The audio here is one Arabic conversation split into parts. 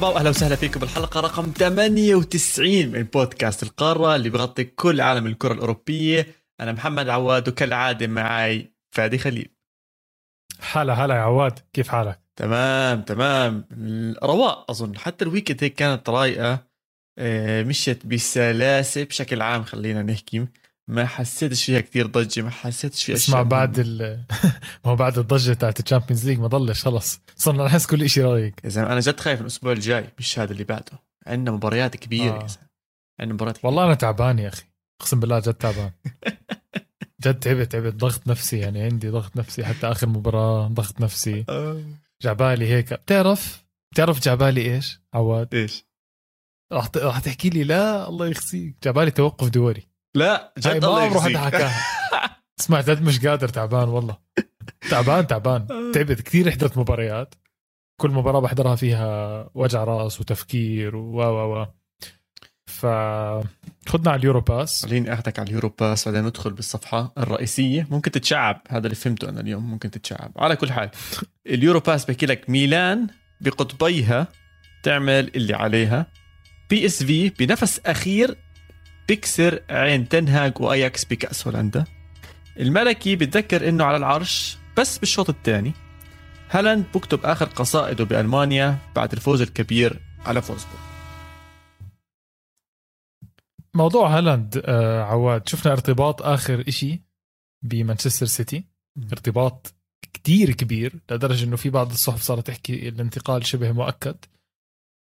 مرحبا واهلا وسهلا فيكم بالحلقة رقم 98 من بودكاست القارة اللي بغطي كل عالم الكرة الأوروبية. أنا محمد عواد وكالعادة معي فادي خليل. هلا هلا يا عواد. كيف حالك؟ تمام تمام. رواق أظن. حتى الويكند هيك كانت رايقة آه، مشيت بسلاسة بشكل عام خلينا نحكي. ما حسيتش فيها كثير ضجة ما حسيتش فيها اسمع بعد ال ما هو بعد الضجة تاعت الشامبيونز ليج ما ضلش خلص. صرنا نحس كل شيء رايق يا زلمة أنا جد خايف الأسبوع الجاي مش هذا اللي بعده. عندنا مباريات كبيرة آه. عندنا مباريات كبيرة. والله أنا تعبان يا أخي. أقسم بالله جد تعبان. جد تعبت تعبت. ضغط نفسي يعني عندي ضغط نفسي. حتى آخر مباراة ضغط نفسي. آه. جعبالي هيك. بتعرف؟ بتعرف جعبالي إيش؟ عواد؟ إيش؟ راح راح تحكي لي لا الله يخزيك. جعبالي توقف دولي لا جد الله بروح اتحكاها اسمع جد مش قادر تعبان والله. تعبان تعبان. آه. تعبت كثير حضرت مباريات. كل مباراة بحضرها فيها وجع راس وتفكير و و و ف خدنا على اليورو pass. خليني اخذك على اليورو pass بعدين ندخل بالصفحة الرئيسية. ممكن تتشعب. هذا اللي فهمته أنا اليوم ممكن تتشعب. على كل حال اليورو pass بحكي لك ميلان بقطبيها تعمل اللي عليها. PSV بنفس أخير بيكسر عين تين هاج واياكس بكأس هولندا. الملكي بتذكر إنه على العرش بس بالشوط الثاني. هالاند بكتب آخر قصائده بألمانيا بعد الفوز الكبير على فولسبورغ موضوع هالاند آه عواد شفنا ارتباط آخر إشي بمانشستر سيتي. ارتباط كتير كبير لدرجة إنه في بعض الصحف صارت تحكي الانتقال شبه مؤكد.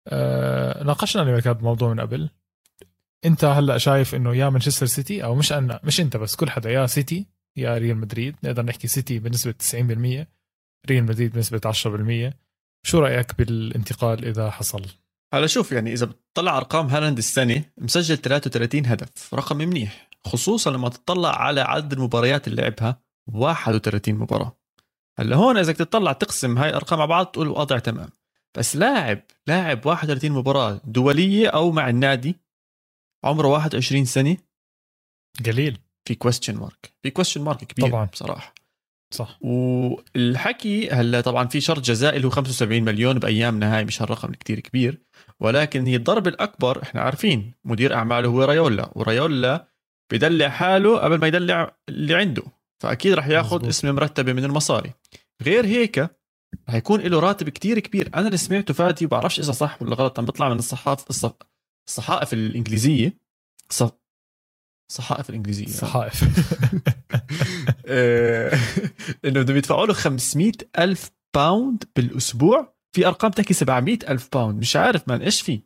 آه ناقشنا هذا الموضوع من قبل. انت هلا شايف انه يا مانشستر سيتي أو مش أنا مش انت بس كل حدا يا سيتي يا ريال مدريد نقدر نحكي سيتي بنسبة 90% ريال مدريد بنسبة 10% شو رأيك بالانتقال إذا حصل؟ هلا شوف يعني إذا بتطلع أرقام هالاند السنة مسجل 33 هدف رقم منيح خصوصا لما تطلع على عدد المباريات اللي لعبها 31 مباراة. هلا هون إذا تطلع تقسم هاي الأرقام مع بعض تقول الوضع تمام. بس لاعب لاعب 31 مباراة دولية أو مع النادي عمره 21 سنة؟ قليل في question mark في question mark كبير طبعا. بصراحة. صح. والحكي هلا طبعا في شرط جزائي اللي هو 75 مليون بايامنا هاي مش هالرقم كتير كبير. ولكن هي الضرب الأكبر إحنا عارفين مدير أعماله هو رايولا ورايولا بدلع حاله قبل ما يدلع اللي عنده. فأكيد رح ياخذ قسم مرتب من المصاري. غير هيك رح يكون له راتب كتير كبير. أنا اللي سمعته فادي بعرفش إذا صح ولا غلط عم بيطلع من الصحافه الصحائف الإنجليزية. صحائف الإنجليزية. صحائف. آه، إنه بدهم يدفعوا له 500 ألف pound بالأسبوع. في أرقام تحكي 700 ألف pound مش عارف man إيش في؟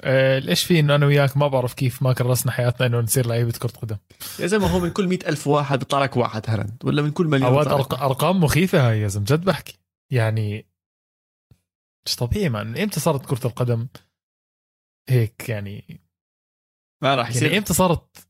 آه، إيش في؟ إنه أنا وياك ما بعرف كيف ما كرسنا حياتنا إنه نصير لعيبة كرة قدم. يا زلمة هو من كل مئة ألف واحد بيطلع لك واحد هالاند ولا من كل مليون أرقام مخيفة هاي يا زلمة جد بحكي. يعني مش طبيعي man. إمتى صارت كرة القدم؟ هيك يعني. ما راح يصير. يعني إمتى صارت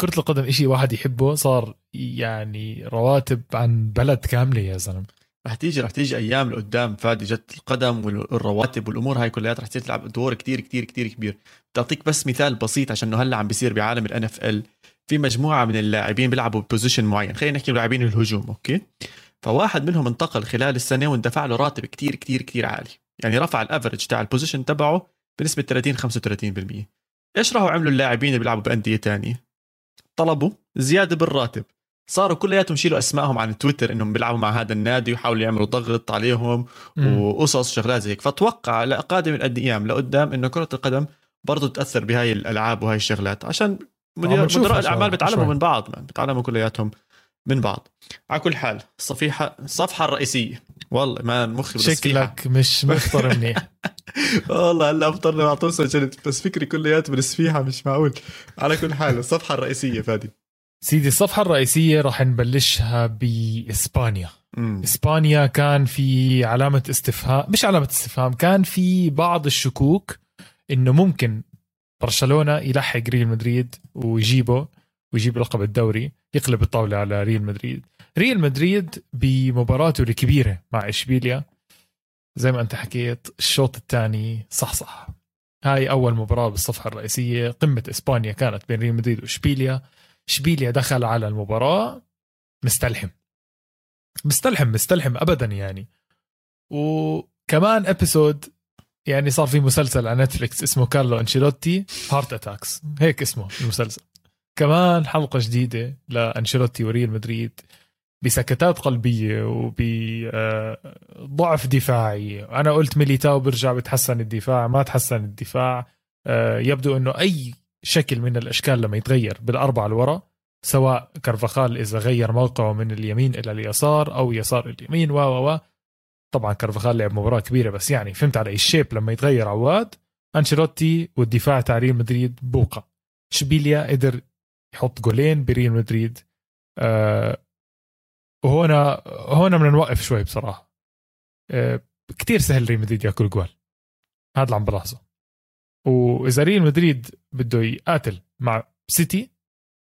كرة القدم إشي واحد يحبه صار يعني رواتب عن بلد كاملة يا زلمة. رح تيجي رح تيجي أيام لقدام فادي كرة القدم والرواتب والأمور هاي كلها رح تصير تلعب دور كتير كتير كتير كبير. بدي اعطيك بس مثال بسيط عشان إنه هلأ عم بيصير بعالم ال NFL في مجموعة من اللاعبين بيلعبوا ب position معين. خلينا نحكي لاعبين الهجوم okay؟ فواحد منهم انتقل خلال السنة واندفع له راتب كتير كتير كتير عالي. يعني رفع ال average تاع ال position تبعه بنسبة 30 35% إيش راحوا عملوا اللاعبين اللي بيلعبوا بأندية تانية؟ طلبوا زيادة بالراتب. صاروا كلياتهم يشيلوا أسمائهم عن تويتر إنهم بيلعبوا مع هذا النادي ويحاولوا يعملوا ضغط عليهم وقصص شغلات زي هيك. فأتوقع لقادم الأيام لقدام إنه كرة القدم برضه تأثر بهاي الألعاب وهي الشغلات. عشان مدراء الأعمال بيتعلموا من بعض بيتعلموا كلياتهم من بعض. على كل حال الصفيحه الصفحه الرئيسية. والله ما مخي شكلك مش مفطر منيح. والله هلا افطرنا مع توصل جلد بس فكري كلياته بالسفيحه مش معقول. على كل حال الصفحة الرئيسية فادي. سيدي الصفحة الرئيسية راح نبلشها بإسبانيا. مم. إسبانيا كان في علامة استفهام مش علامة استفهام كان في بعض الشكوك إنه ممكن برشلونة يلحق ريال مدريد ويجيبه ويجيب لقب الدوري يقلب الطاولة على ريال مدريد. ريال مدريد بمباراته الكبيرة مع إشبيليا زي ما انت حكيت الشوط الثاني صح صح. هاي أول مباراة بالصفحة الرئيسية قمة إسبانيا كانت بين ريال مدريد وإشبيليا. إشبيليا دخل على المباراة مستلحم. مستلحم مستلحم ابدا يعني. و كمان episode يعني صار في مسلسل على نتفليكس اسمه كارلو أنشيلوتي heart attacks هيك اسمه المسلسل. كمان حلقة جديدة لأنشيلوتي وريال مدريد. بسكتات قلبية وبضعف دفاعي. أنا قلت ميليتاو بيرجع بتحسن الدفاع ما تحسن الدفاع. آه، يبدو إنه أي شكل من الأشكال لما يتغير بالأربعة الورا سواء كارفخال إذا غير موقعه من اليمين إلى اليسار أو يسار اليمين و و طبعا كارفخال لعب مباراة كبيرة بس يعني فهمت علي ال shape لما يتغير عواد. أنشيلوتي والدفاع تاع ريال مدريد بوقع. إشبيليا قدر يحط جولين بريال مدريد. آه وهنا هنا بدنا نوقف شوي بصراحة. آه كتير سهل ريال مدريد ياكل جوال. هذا اللي عم بلاحظه. وإذا ريال مدريد بده يقاتل مع سيتي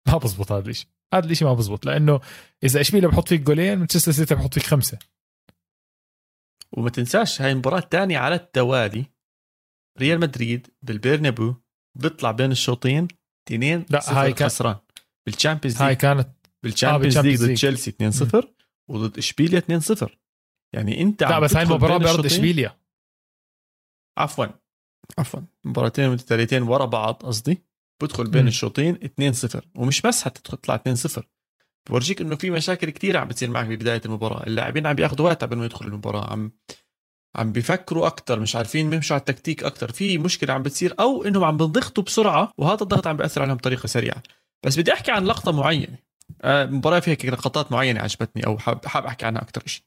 ما بزبط هذا الشيء هذا الشيء ما بزبط لأنه إذا إشبيليا بحط فيك جولين مانشستر سيتي بحط فيك خمسة. وما تنساش هاي المباراة الثانية على التوالي. ريال مدريد بالبيرنابو بيطلع بين الشوطين 2 لا هاي كان خسران. بالشامبيونز هاي كانت بالشامبيونز آه ليج بالشامبيونز ضد ليج. تشيلسي 2 0 وضد إشبيليا 2 0 يعني إنت لا بس هاي المباراة بأرض إشبيليا. عفوا. عفوا. مباراتين متتاليتين ورا بعض قصدي. بدخل بين. الشوطين 2 0 ومش بس حتى تطلع 2 0 بورجيك إنه في مشاكل كتير عم بتصير معك ببداية المباراة. اللاعبين عم بياخذوا وقت قبل ما يدخلوا المباراة. عم عم بيفكروا أكثر مش عارفين يمشوا على التكتيك أكثر في مشكلة عم بتصير أو إنهم عم بينضغطوا بسرعة وهذا الضغط عم بيأثر عليهم بطريقة سريعة. بس بدي أحكي عن لقطة معينة. المباراه فيها هيك لقطات معينة عجبتني أو حاب أحكي عنها أكثر شيء.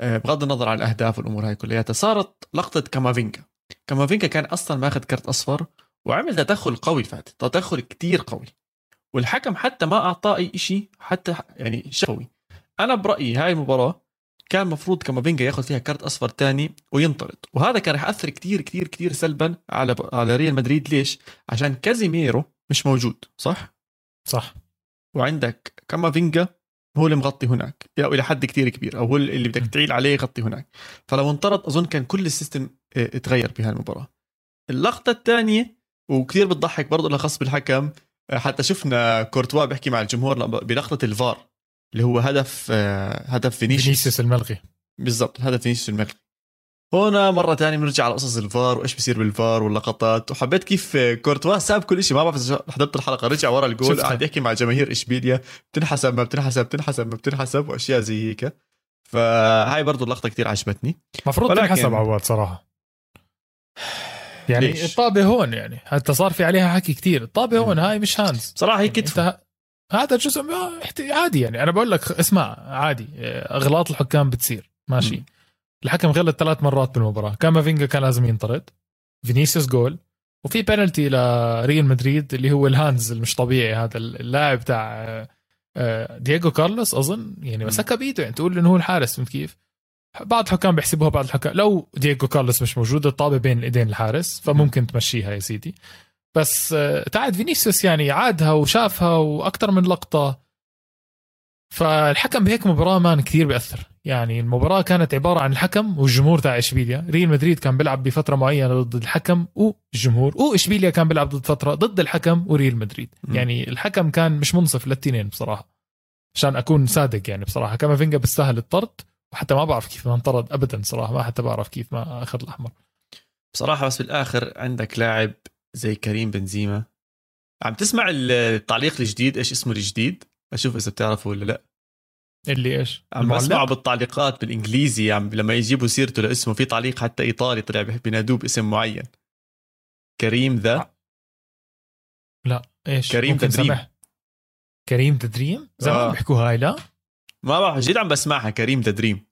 آه، بغض النظر عن الأهداف والأمور هاي كلياتها صارت لقطة كامافينجا كامافينجا كان أصلا ماخذ كرت أصفر وعمل تدخل قوي فات تدخل كتير قوي. والحكم حتى ما أعطاه أي شيء حتى يعني شفوي أنا برأيي هاي المباراة كان مفروض كامافينجا يأخذ فيها كرت أصفر تاني وينطرد. وهذا كان رح يأثر كتير كتير كتير سلبا على على ريال مدريد. ليش؟ عشان كازيميرو مش موجود صح؟ صح. وعندك كامافينجا هو اللي مغطي هناك. أو إلى حد كتير كبير أو هو اللي بدك تعول عليه يغطي هناك. فلو انطرد أظن كان كل ال system آه، اتغير بهاي المباراة. اللقطة الثانية وكثير بتضحك برضه لها خاص بالحكم آه، حتى شفنا كورتوا بيحكي مع الجمهور بلقطة الفار اللي هو هدف آه، هدف فينيسيوس. فينيسيوس الملغي. بالضبط هذا فينيسيوس الملغي. هنا مرة تانية بنرجع على قصص الفار وإيش بصير بالفار واللقطات. وحبيت كيف كورتوا ساب كل شيء ما بعرف إذا حضرت الحلقة. رجع ورا الجول. قاعد يحكي مع جماهير اشبيليا بتنحسب ما بتنحسب بتنحسب ما بتنحسب وأشياء زي هيك. فهاي برضو اللقطة كتير عجبتني. المفروض ولكن- تنحسب عواد صراحة. يعني ليش؟ الطابة هون يعني. حتى صار في عليها حكي كتير. الطابة هون هاي مش hands. بصراحة هي يعني كتفة. إنه هذا جزء عادي يعني. أنا بقول لك اسمع عادي. آه، أغلاط الحكام بتصير. ماشي. مم. الحكم غلط ثلاث مرات بالمباراة. كامافينجا كان لازم ينطرد. فينيسيوس جول. وفي بينالتي لريال مدريد اللي هو ال hands المش طبيعي هذا اللاعب تاع آه، دييغو كارلوس أظن. يعني. مسكها بايده يعني تقول إنه هو الحارس فهمت كيف؟ بعض الحكام بيحسبوها بعض الحكام لو دييغو كارلوس مش موجود الطابة بين ايدين الحارس فممكن تمشيها يا سيدي. بس آه، تعاد فينيسيوس يعني عادها وشافها وأكثر من لقطة. فالحكم بهيك مباراة man كثير بيأثر. يعني المباراة كانت عبارة عن الحكم والجمهور تاع إشبيليا. ريال مدريد كان بيلعب بفترة معينة ضد الحكم والجمهور وإشبيليا كان بيلعب ضد فترة ضد الحكم وريال مدريد. مم. يعني الحكم كان مش منصف للتنين بصراحة عشان أكون صادق يعني بصراحة. كامافينجا بيستاهل الطرد وحتى ما بعرف كيف ما انطرد ابدا صراحة ما حتى بعرف كيف ما أخذ الأحمر. بصراحة بس بالآخر عندك لاعب زي كريم بنزيما. عم تسمع التعليق الجديد؟ إيش اسمه الجديد؟ أشوف إذا بتعرفوا ولا لأ. اللي إيش عم المعلق؟ بسمعه بالتعليقات بالإنجليزي عم لما يجيبوا سيرته لاسمه في تعليق حتى إيطالي طلع بينادوه باسم معين كريم ذا لا إيش كريم تدريم. سمح. كريم تدريم زمان آه. بيحكوا هاي لا ما بعرف جد عم بسمعها كريم the dream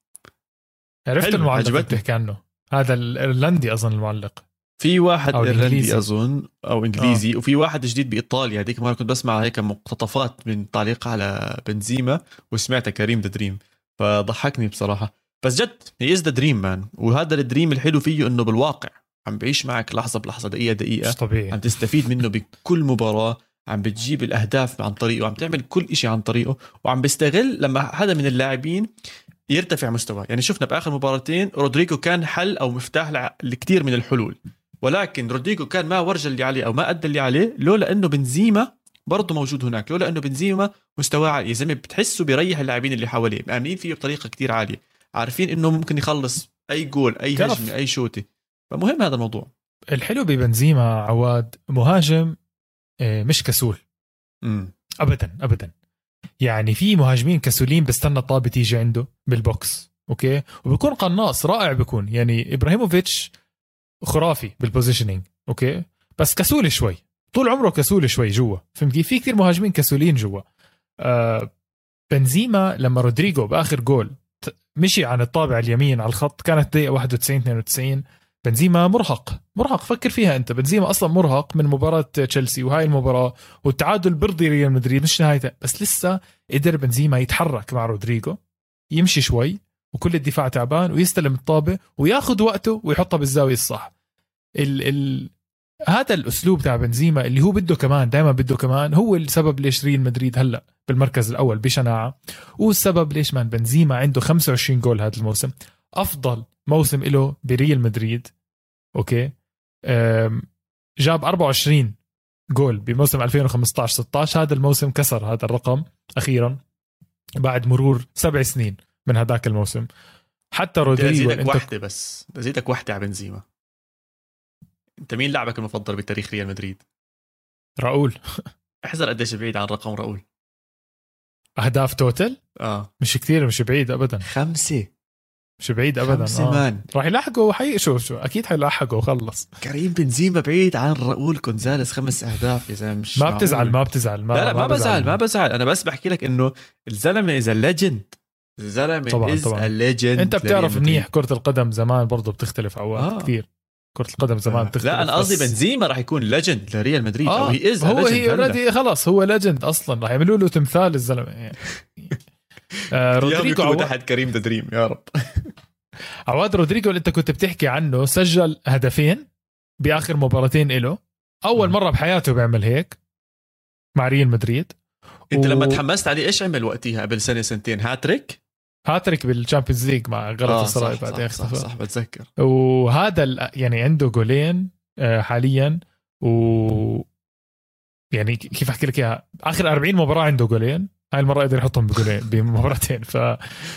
عرفت المعلق اللي. بتحكي عنه هذا الايرلندي أظن المعلق في واحد ايرلندي. أظن أو إنجليزي آه. وفي واحد جديد بإيطاليا. هذيك مرة كنت بسمع هيك مقتطفات من تعليق على بنزيما وسمعتها كريم the dream فضحكني بصراحة. بس جد he is the dream man وهذا ال dream الحلو فيه إنه بالواقع عم بعيش معك لحظة بلحظة دقيقة دقيقة. مش طبيعي. عم تستفيد منه بكل مباراة. عم بتجيب الأهداف عن طريقه عم تعمل كل إشي عن طريقه. وعم بيستغل لما حدا من اللاعبين يرتفع مستواه. يعني شفنا بآخر مباراتين رودريجو كان حل أو مفتاح لكثير من الحلول. ولكن رودريجو كان ما ورجى اللي عليه أو ما أدى اللي عليه لولا أنه بنزيما برضه موجود هناك لولا أنه بنزيما مستواه عالي. يا زلمة بتحسه بيريح اللاعبين اللي حواليه مآمنين فيه بطريقة كتير عالية. عارفين أنه ممكن يخلص أي جول أي هجمة أي شوتة فمهم هذا الموضوع. الحلو ببنزيما عواد مهاجم آه، مش كسول. امم ابدا ابدا. يعني في مهاجمين كسولين بستنى الطابة تيجي عنده بال box okay؟ وبكون قناص رائع بكون يعني إبراهيموفيتش خرافي بال positioning okay؟ بس كسول شوي. طول عمره كسول شوي جوا. فهمت كيف؟ في كثير مهاجمين كسولين جوا. آه بنزيما لما رودريجو بآخر جول مشي عن الطابة اليمين على الخط كانت دقيقة 91 92 بنزيما مرهق. مرهق. فكر فيها أنت. بنزيما أصلا مرهق من مباراة تشيلسي وهاي المباراة والتعادل بيرضي ريال مدريد مش نهايته بس لسه قدر بنزيما يتحرك مع رودريجو يمشي شوي. وكل الدفاع تعبان ويستلم الطابة وياخذ وقته ويحطها بالزاوية الصح. ال ال هذا الأسلوب تاع بنزيما اللي هو بده كمان دائما بده كمان هو السبب ليش ريال مدريد هلأ بالمركز الأول بشناعة والسبب ليش man بنزيما عنده 25 جول هذا الموسم. أفضل موسم له بريال مدريد. okay؟ جاب 24 جول بموسم 2015 16 هذا الموسم كسر هذا الرقم أخيرا بعد مرور سبع سنين. من هذاك الموسم. حتى رودريجو أزيدك أنت... واحدة بس. أزيدك واحدة على بنزيما. أنت مين لاعبك المفضل بتاريخ ريال مدريد؟ راؤول. احذر قديش بعيد عن رقم راؤول. أهداف total؟ آه. مش كثير مش بعيد ابدا. خمسة. مش بعيد ابدا خمسة آه. man. راح يلاحقوا حي شوف شو أكيد حيلاحقوا وخلص كريم بنزيما بعيد عن راؤول كونزاليس خمس أهداف يا زلمة مش ما بتزعل ما بتزعل ما لا لا ما, ما بزعل ما بزعل. أنا بس بحكي لك إنه الزلمة اذا legend الزلمه طبعا طبعا. legend أنت بتعرف منيح كرة القدم زمان برضه بتختلف عواد آه. كثير. كرة القدم زمان آه. لا أنا قصدي بنزيما راح يكون legend لريال مدريد آه. أو he is هو he already خلص هو legend أصلا راح يعملوا له تمثال الزلمة. يعني آه رودريجو عواد تحت كريم dream يا رب. عواد رودريجو اللي أنت كنت بتحكي عنه سجل هدفين بآخر مباراتين له أول مرة بحياته بيعمل هيك مع ريال مدريد. أنت و... لما تحمست عليه إيش عمل وقتها قبل سنة سنتين؟ hat-trick؟ hat-trick بال Champions League مع غلطة سراي آه بعدين اختفى صح, صح, صح بتذكر. وهذا يعني عنده جولين آه، حاليا و يعني كيف أحكي لك إياها؟ آخر 40 مباراة عنده جولين. هاي المرة قدر يحطهم بجولين بمباراتين.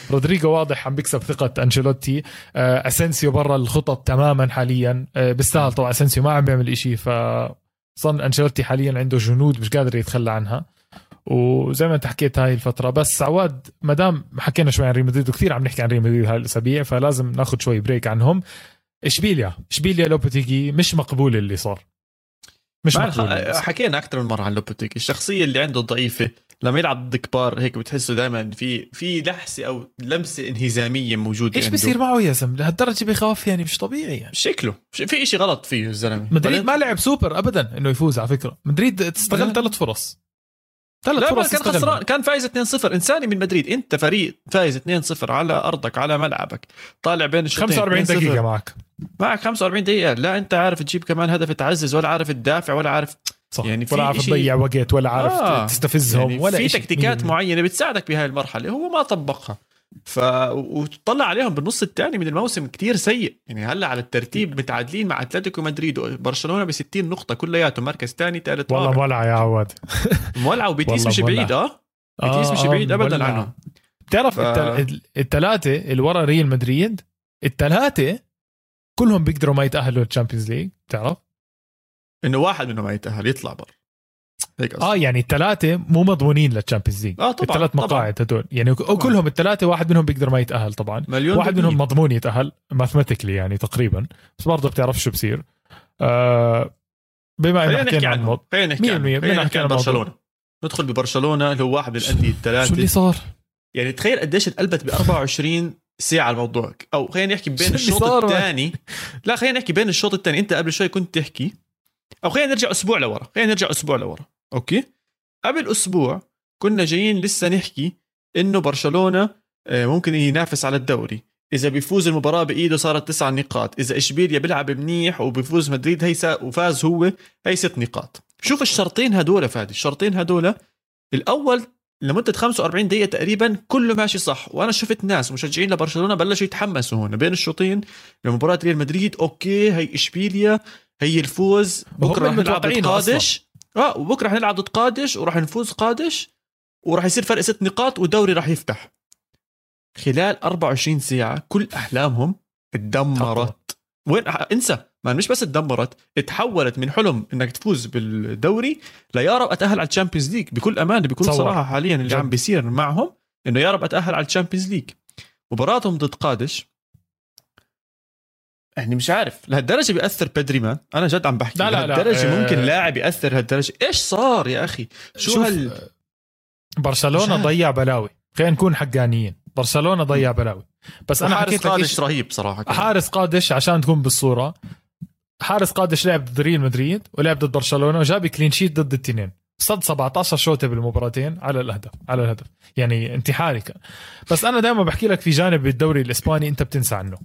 فرودريجو واضح عم بيكسب ثقة أنشيلوتي. آه، اسنسيو برا الخطط تماما حاليا. آه، بيستاهل طبعا. اسنسيو ما عم بيعمل إشي فأظن أنشيلوتي حاليا عنده جنود مش قادر يتخلى عنها. وزي ما انت حكيت هاي الفترة بس عواد ما دام حكينا شوي عن ريال مدريد وكثير عم نحكي عن ريال مدريد هاي الأسابيع فلازم ناخذ شوي break عنهم. إشبيليا إشبيليا لوبوتيجي مش مقبول اللي صار. مش مقبول حكينا أكثر من مرة عن لوبوتيجي الشخصية اللي عنده ضعيفة لما يلعب ضد كبار هيك بتحسه دائما في في لحسة أو لمسة انهزامية موجودة إيش بصير معه يا زلمة؟ لهالدرجة بخاف يعني مش طبيعي يعني. شكله. في شيء غلط فيه الزلمه مدريد ما لعب سوبر ابدا إنه يفوز على فكرة. مدريد استغل ثلاث فرص. ثلاث فرص كان خسران كان فايز 2-0 إنساني من مدريد. أنت فريق فايز 2-0 على أرضك على ملعبك. طالع بين الشوطين. 45 دقيقة معك. معك 45 دقيقة. لا أنت عارف تجيب كمان هدف تعزز ولا عارف تدافع ولا عارف صح. يعني ولا عارف تضيع وقت ولا عارف آه. تستفزهم يعني ولا في تكتيكات معينة بتساعدك بهاي المرحلة. هو ما طبقها. ف وتطلع عليهم بالنص الثاني من الموسم كتير سيء. يعني هلا على الترتيب متعادلين مع أتلتيكو مدريد وبرشلونة ب 60 نقطة كلياتهم مركز ثاني ثالث والله مولع يا عواد مولع وبيتيس مش بعيد آه؟ بيتيس مش بعيد ابدا عنهم. بتعرف ف... الثلاثه اللي ورا ريال مدريد الثلاثه كلهم بيقدروا ما يتأهلوا لل Champions League بتعرف؟ إنه واحد منهم ما يتأهل يطلع برا. هيك آه يعني الثلاثه مو مضمونين لل Champions League. آه طبعا الثلاث مقاعد هدول. يعني طبعًا. كلهم الثلاثه واحد منهم بيقدر ما يتأهل طبعا. مليون واحد منهم مضمون يتأهل mathematically يعني تقريبا. بس برضه بتعرف شو بصير. آه بما إنه حكينا عن الموضوع خلينا نحكي عنه خلينا نحكي عن برشلونة. ندخل ببرشلونة اللي هو واحد من الأندية الثلاثة. شو اللي صار؟ يعني تخيل قديش انقلبت ب 24 ساعة الموضوع. أو خلينا نحكي بين الشوط الثاني. لا خلينا نحكي بين الشوط الثاني. أنت قبل شوي كنت تحكي أو خلينا نرجع أسبوع لورا. خلينا نرجع أسبوع لورا. أوكي؟ قبل أسبوع كنا جايين لسه نحكي إنه برشلونة آه، ممكن ينافس على الدوري. إذا بيفوز المباراة بإيده صارت تسع نقاط. إذا إشبيليا بيلعب منيح وبيفوز مدريد هي وفاز هو هي ست نقاط. شوف الشرطين هدول فادي. الشرطين هدول الأول لمدة 45 دقيقة تقريبا كله ماشي صح. وأنا شفت ناس مشجعين لبرشلونة بلشوا يتحمسوا هون بين الشوطين لمباراة ريال مدريد. أوكي هي إشبيليا هي الفوز بكرة رح نلعب ضد قادش. آه وبكرة رح نلعب ضد قادش وراح نفوز قادش وراح يصير فرق ست نقاط والدوري راح يفتح. خلال 24 ساعة كل أحلامهم تدمرت وين؟ انسى. ما مش بس تدمرت تحولت من حلم إنك تفوز بالدوري ليا رب أتأهل على الشامبيونز ليج. بكل أمانة بكل صور. صراحة حاليا اللي جد. عم بيصير معهم إنه يا رب أتأهل على الشامبيونز ليج. مباراتهم ضد قادش يعني مش عارف. لهالدرجه بيأثر بدري man أنا جد عم بحكي. لا لا لهالدرجه لا. ممكن لاعب يأثر هالدرجة. إيش صار يا أخي؟ شو هال برشلونة ضيع بلاوي. خلينا نكون حقانيين. برشلونة ضيع بلاوي. بس أنا حارس قادش رهيب صراحة كده. حارس قادش عشان تكون بالصورة. حارس قادش لعب ضد ريال مدريد ولعب ضد برشلونة وجاب كلين شيت ضد التنين. صد 17 شوطة بالمباراتين على الهدف على الهدف. يعني انتحاري كان. بس أنا دائما بحكي لك في جانب بالدوري الإسباني أنت بتنسى عنه.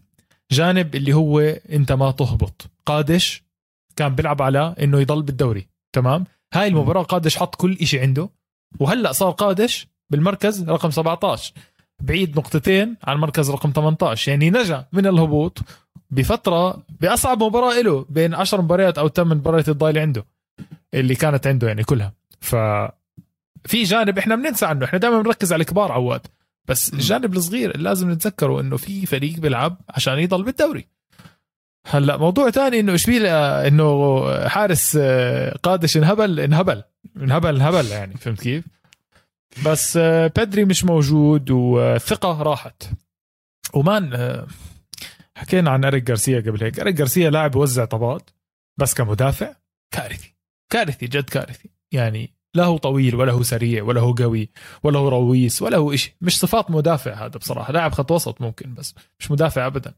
جانب اللي هو انت ما تهبط. قادش كان بيلعب على إنه يضل بالدوري. تمام؟ هاي المباراة قادش حط كل إشي عنده. وهلأ صار قادش بالمركز رقم 17 بعيد نقطتين عن مركز رقم 18 يعني نجا من الهبوط بفترة بأصعب مباراة له بين 10 مباريات أو 8 مباريات الضايله عنده. اللي كانت عنده يعني كلها. ف في جانب إحنا بننسى عنه. إحنا دائما بنركز على الكبار عواد. بس الجانب الصغير لازم نتذكره إنه في فريق بيلعب عشان يضل بالدوري. هلأ موضوع تاني إنه اشبيليا إنه حارس آه، قادش انهبل انهبل انهبل انهبل يعني فهمت كيف؟ بس آه، بيدري مش موجود والثقة راحت. و man آه، حكينا عن اريك جارسيا قبل هيك. اريك جارسيا لاعب يوزع طبات بس كمدافع كارثي. كارثي جد كارثي. يعني لا هو طويل ولا هو سريع ولا هو قوي ولا هو رأسي ولا هو إشي مش صفات مدافع هذا بصراحة. لاعب خط وسط ممكن بس مش مدافع أبدا.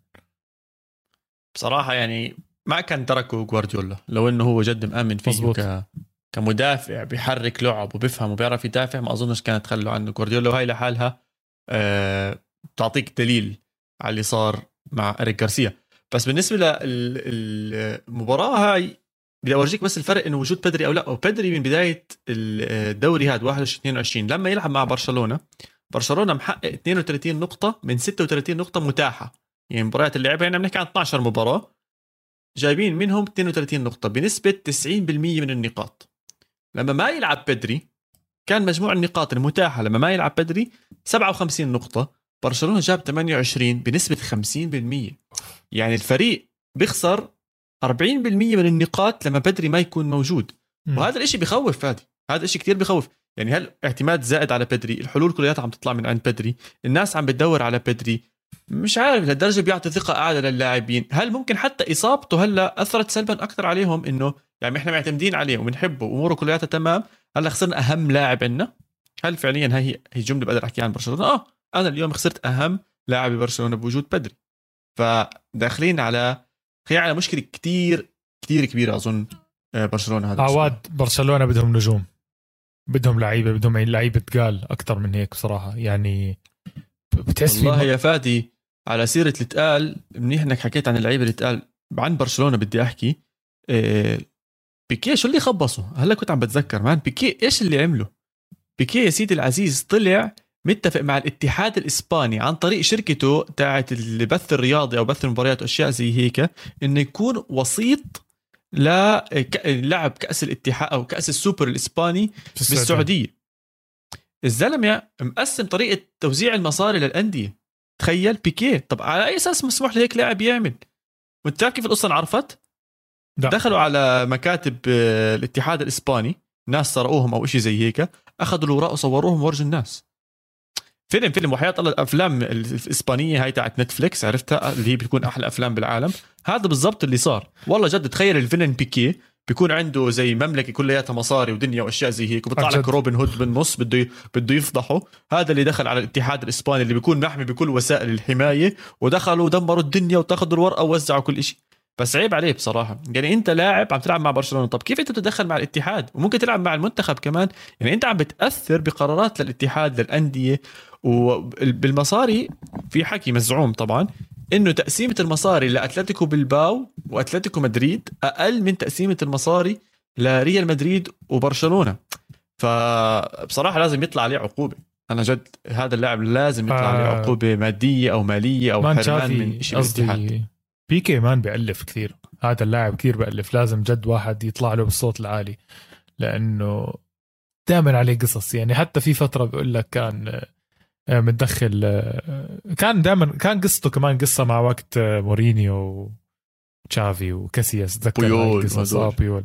بصراحة يعني ما كان تركه جوارديولا. لو إنه هو جد مآمن فيه مزبوط. ك... كمدافع بيحرك لعب وبيفهم وبيعرف يدافع ما أظنش كانت تخلوا عنه جوارديولا. وهي لحالها أه... بتعطيك دليل على اللي صار مع إريك غارسيا. بس بالنسبة للمباراه هاي بدي أورجيك بس الفرق إنه وجود بدري أو لا. وبدري من بداية الدوري هذا 21 22 لما يلعب مع برشلونة برشلونة محقق 32 نقطة من 36 نقطة متاحة. يعني المباريات اللي لعبها يعني بنحكي عن 12 مباراة. جايبين منهم 32 نقطة بنسبة 90% من النقاط. لما ما يلعب بدري كان مجموع النقاط المتاحة. لما ما يلعب بدري 57 نقطة. برشلونة جاب 28 بنسبة 50% يعني الفريق بيخسر 40% من النقاط لما بدري ما يكون موجود. م. وهذا الإشي بخوف فادي. هذا الشيء كتير بخوف. يعني هل اعتماد زائد على بدري؟ الحلول كلياتها عم تطلع من عند بدري. الناس عم بتدور على بدري. مش عارف لهالدرجة بيعطي ثقة أعلى للاعبين. هل ممكن حتى إصابته هلأ أثرت سلبا أكثر عليهم؟ إنه يعني إحنا معتمدين عليه وبنحبه وأموره كلياتها تمام. هلأ خسرنا أهم لاعب عندنا. هل فعليا هي هي جملة بقدر أحكيها عن برشلونة؟ آه أنا اليوم خسرت أهم لاعب ببرشلونه بوجود بدري. فداخلين على خلينا على مشكلة كتير كتير كبيرة أظن آه، برشلونة هذا عواد برشلونة بدهم نجوم. بدهم لعيبة بدهم لعيبة تقال أكثر من هيك بصراحة. يعني بتحس والله يا فادي على سيرة التقال منيح إنك حكيت عن اللعيبة اللي تقال عن برشلونة بدي أحكي إيه بيكيه شو اللي خبصه؟ هلا كنت عم بتذكر مان بيكيه إيش اللي عمله؟ بيكيه يا سيدي العزيز طلع متفق مع الاتحاد الإسباني عن طريق شركته تاعت البث الرياضي أو بث المباريات وأشياء زي هيك إنه يكون وسيط للعب كأس الاتحاد أو كأس السوبر الإسباني بالسعودية. الزلمة مقسم طريقة توزيع المصاري للأندية. تخيل بيكيه. طب على أي أساس مسموح لهيك لاعب يعمل؟ وانت كيف القصة انعرفت. دخلوا على مكاتب آه، الاتحاد الإسباني ناس سرقوهم أو شيء زي هيك أخذوا الاوراق وصوروهم ورجوا الناس. فيلم فيلم وحياة الله الأفلام الإسبانية هاي تاعت نتفليكس عرفتها؟ اللي هي بتكون أحلى أفلام بالعالم. هذا بالضبط اللي صار. والله جد تخيل الفيلن بيكي بيكون عنده زي مملكة كلياتها مصاري ودنيا وأشياء زي هيك وبيطلع لك روبن هود بالنص بده بده يفضحه. هذا اللي دخل على الاتحاد الإسباني اللي بيكون محمي بكل وسائل الحماية ودخلوا ودمروا الدنيا وتاخذوا الورقة ووزعوا كل شيء بس عيب عليه بصراحة. يعني أنت لاعب عم تلعب مع برشلونة طب كيف أنت بتتدخل مع الاتحاد؟ وممكن تلعب مع المنتخب كمان. يعني أنت عم بتأثر بقرارات للاتحاد للأندية. وبالمصاري في حكي مزعوم طبعا إنه تقسيمة المصاري لأتلتيكو بلباو وأتلتيكو مدريد أقل من تقسيمة المصاري لريال مدريد وبرشلونة. فبصراحة لازم يطلع عليه عقوبة. أنا جد هذا اللاعب لازم يطلع عليه آه عقوبة مادية أو مالية أو حرمان من شيء قصدي بيكي مان بألف كثير. هذا اللاعب كثير بألف لازم جد واحد يطلع له بالصوت العالي لأنه دائما عليه قصص. يعني حتى في فترة بيقول لك كان متدخل آه، كان دائما كان قصته كمان قصة مع وقت مورينيو تشافي وكاسياس تذكر بيول قصص بيول